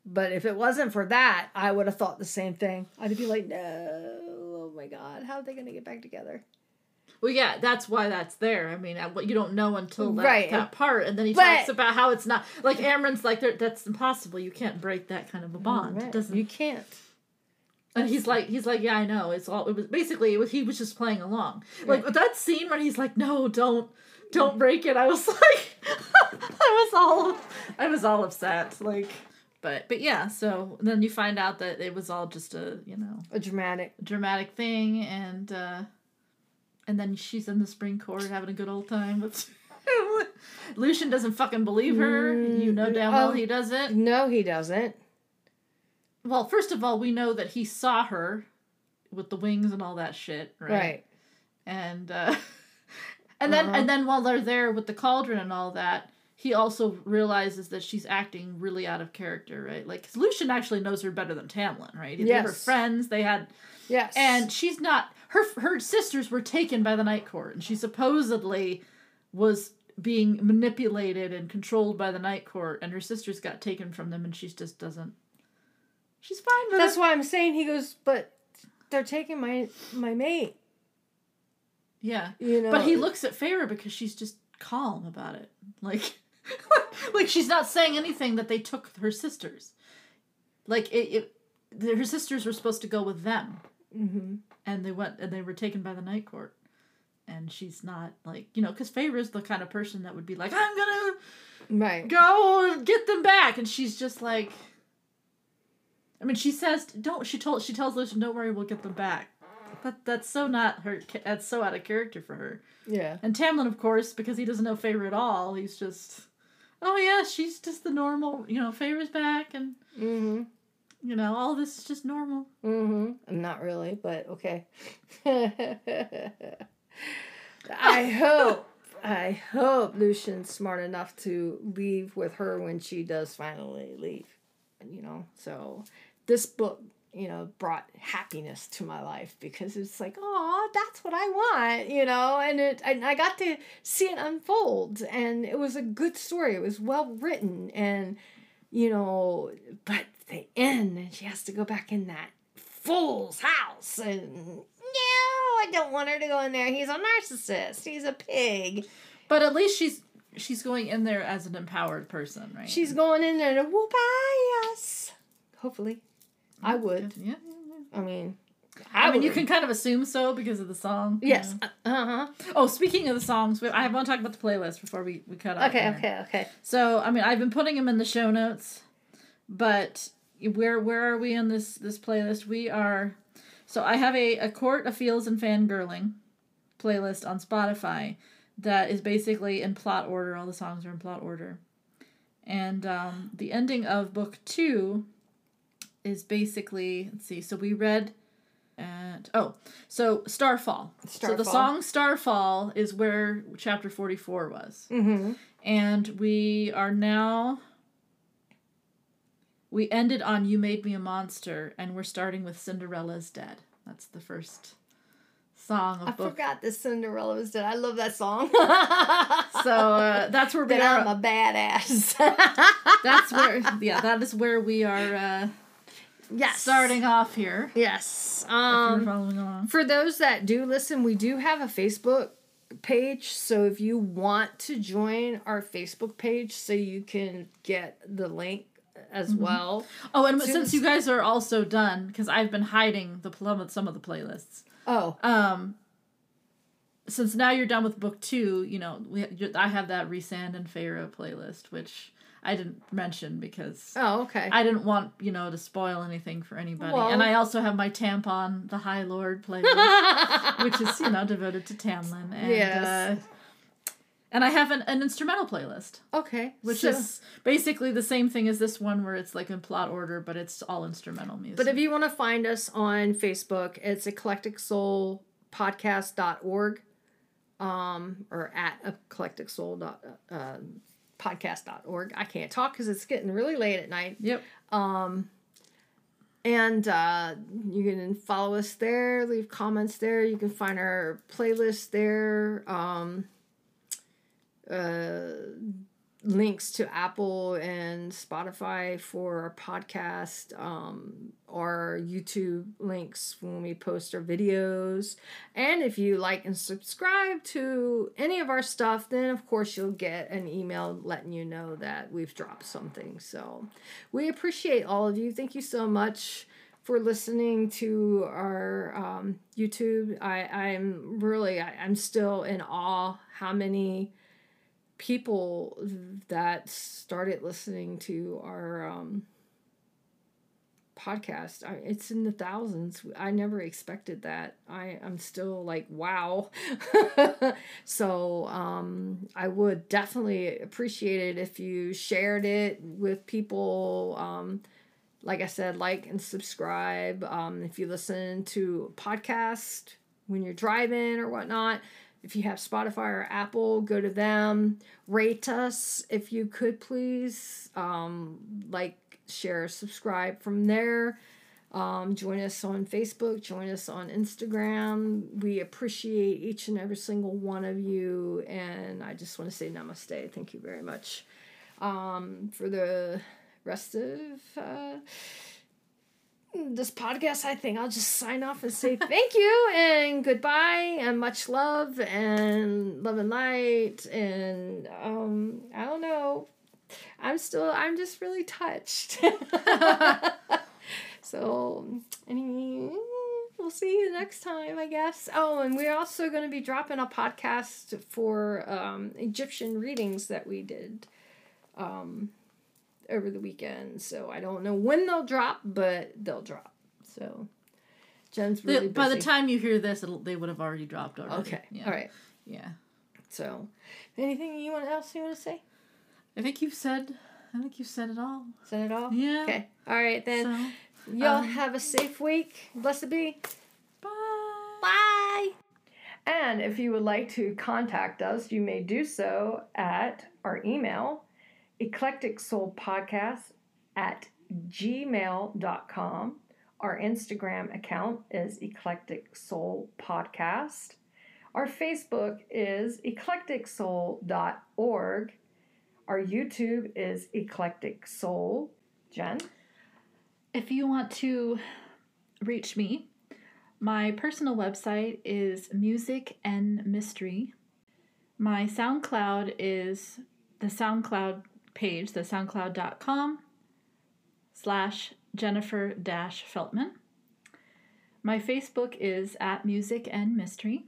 but if it wasn't for that, I would have thought the same thing. I'd be like, no, my god, how are they gonna get back together? Well, yeah, that's why that's there. I mean, you don't know until that, Right. that part, and then he But- talks about how it's not like Amren's like that's impossible. You can't break that kind of a bond. It doesn't. You can't. and he's like, he's like, yeah, I know. It's all. It was basically it was, he was just playing along. Like that scene where he's like, no, don't, don't break it. I was like, I was all, I was all upset. Like, but but yeah. So then you find out that it was all just a you know A dramatic. dramatic thing and uh and then she's in the spring court having a good old time with Lucien doesn't fucking believe her. You know damn well Oh. he doesn't. No, he doesn't. Well, first of all, we know that he saw her with the wings and all that shit, right? Right. And uh and then Uh-huh. and then while they're there with the cauldron and all that, he also realizes that she's acting really out of character, right? Like 'cause Lucien actually knows her better than Tamlin, right? Yes. They were friends. They had Yes. and she's not her her sisters were taken by the night court and she supposedly was being manipulated and controlled by the night court and her sisters got taken from them and she just doesn't she's fine with that's it. why I'm saying he goes, but they're taking my my mate. yeah You know. but he looks at Feyre because she's just calm about it. Like like she's not saying anything that they took her sisters. Like it, it her sisters were supposed to go with them. Mm-hmm. And they went and they were taken by the night court. And she's not like, you know, cuz Feyre's the kind of person that would be like, "I'm going to Right. go get them back." And she's just like I mean, she says, "Don't." She told. She tells Lucien, "Don't worry, we'll get them back." But that's so not her. That's so out of character for her. Yeah. And Tamlin, of course, because he doesn't know Feyre at all, he's just, oh yeah, she's just the normal. You know, Feyre's back, and Mm-hmm. you know, all this is just normal. Mm-hmm. Not really, but okay. I hope. I hope Lucien's smart enough to leave with her when she does finally leave. You know, so this book, you know, brought happiness to my life because it's like, oh, that's what I want, you know, and it, and I got to see it unfold, and it was a good story. It was well written, and you know, but the end, and she has to go back in that fool's house, and no, I don't want her to go in there. He's a narcissist. He's a pig. But at least she's she's going in there as an empowered person, right? She's going in there to whoop ass. Hopefully, I would. Yeah. I mean, I, mean, you can kind of assume so because of the song. you Yes. know. Uh huh. Oh, speaking of the songs, we- I want to talk about the playlist before we, we cut off. Okay. here. Okay. Okay. So, I mean, I've been putting them in the show notes, but where where are we in this this playlist? We are. So I have a a court of feels and fangirling playlist on Spotify that is basically in plot order. All the songs are in plot order, and um, the ending of book two is basically let's see. So we read. And oh, so Starfall. So the Starfall. song Starfall is where chapter 44 was Mm-hmm. and we are now we ended on you made me a monster and we're starting with cinderella's dead that's the first song of I book forgot that Cinderella was dead. I love that song. so uh, that's where we that are I'm a badass. that's where yeah that is where we are uh, yes. starting off here Yes. Um. following along For those that do listen, we do have a Facebook page. So if you want to join our Facebook page so you can get the link as Mm-hmm. well. oh and since you guys are also done because i've been hiding the plum of some of the playlists Oh, um since now you're done with book two you know we i have that Rhysand and Feyre playlist which i didn't mention because oh, okay. i didn't want you know to spoil anything for anybody Well- and i also have my tampon the high lord playlist which is you know devoted to tamlin and Yes. uh, and i have an, an instrumental playlist okay. which so- is basically the same thing as this one where it's like in plot order but it's all instrumental music But if you want to find us on Facebook, it's eclectic soul podcast.org um, or at eclectic soul dot, uh, podcast.org. I can't talk because it's getting really late at night. yep Um, and uh, you can follow us there, leave comments there. You can find our playlist there. Um, uh, links to Apple and Spotify for our podcast, um, our YouTube links when we post our videos. And if you like and subscribe to any of our stuff, then of course you'll get an email letting you know that we've dropped something. So we appreciate all of you. Thank you so much for listening to our um, YouTube. I, I'm really, I, I'm still in awe how many people that started listening to our um, podcast. I, it's in the thousands. I never expected that. I I'm still like wow. so um, I would definitely appreciate it if you shared it with people. Um, like I said, like and subscribe. Um, if you listen to podcast when you're driving or whatnot, if you have Spotify or Apple, go to them. Rate us if you could, please. Um, like, share, subscribe from there. Um, join us on Facebook, join us on Instagram. We appreciate each and every single one of you. And I just want to say namaste. Thank you very much. Um, for the rest of uh, this podcast, I think I'll just sign off and say thank you and goodbye and much love and love and light and um I don't know. I'm still I'm just really touched. so any we'll see you next time, I guess. Oh, and we're also going to be dropping a podcast for um, Egyptian readings that we did um, over the weekend. So I don't know when they'll drop, but they'll drop. So Jen's really The- by the time you hear this, it'll, they would have already dropped already. Okay. Yeah. All right. Yeah. So anything you want else you want to say? I think you've said. I think you've said it all. Said it all? Yeah. Okay. All right then. So, Y'all um, have a safe week. Blessed be. bye. Bye. And if you would like to contact us, you may do so at our email, eclectic soul podcast at gmail.com. Our Instagram account is Eclectic Soul Podcast. Our Facebook is eclecticsoul.org. Our YouTube is Eclectic Soul. Jen? If you want to reach me, my personal website is Music and Mystery. My SoundCloud is the SoundCloud page, the soundcloud.com slash Jennifer dash Feltman. My Facebook is at Music and Mystery,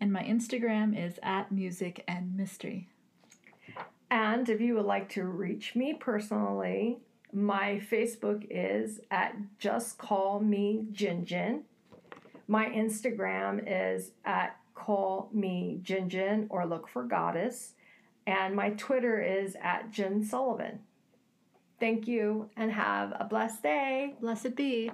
and my Instagram is at Music and Mystery. And if you would like to reach me personally, my Facebook is at Just Call Me Jin Jin. My Instagram is at Call Me Jin Jin or look for Goddess. And my Twitter is at Jen Sullivan. Thank you and have a blessed day. Blessed be.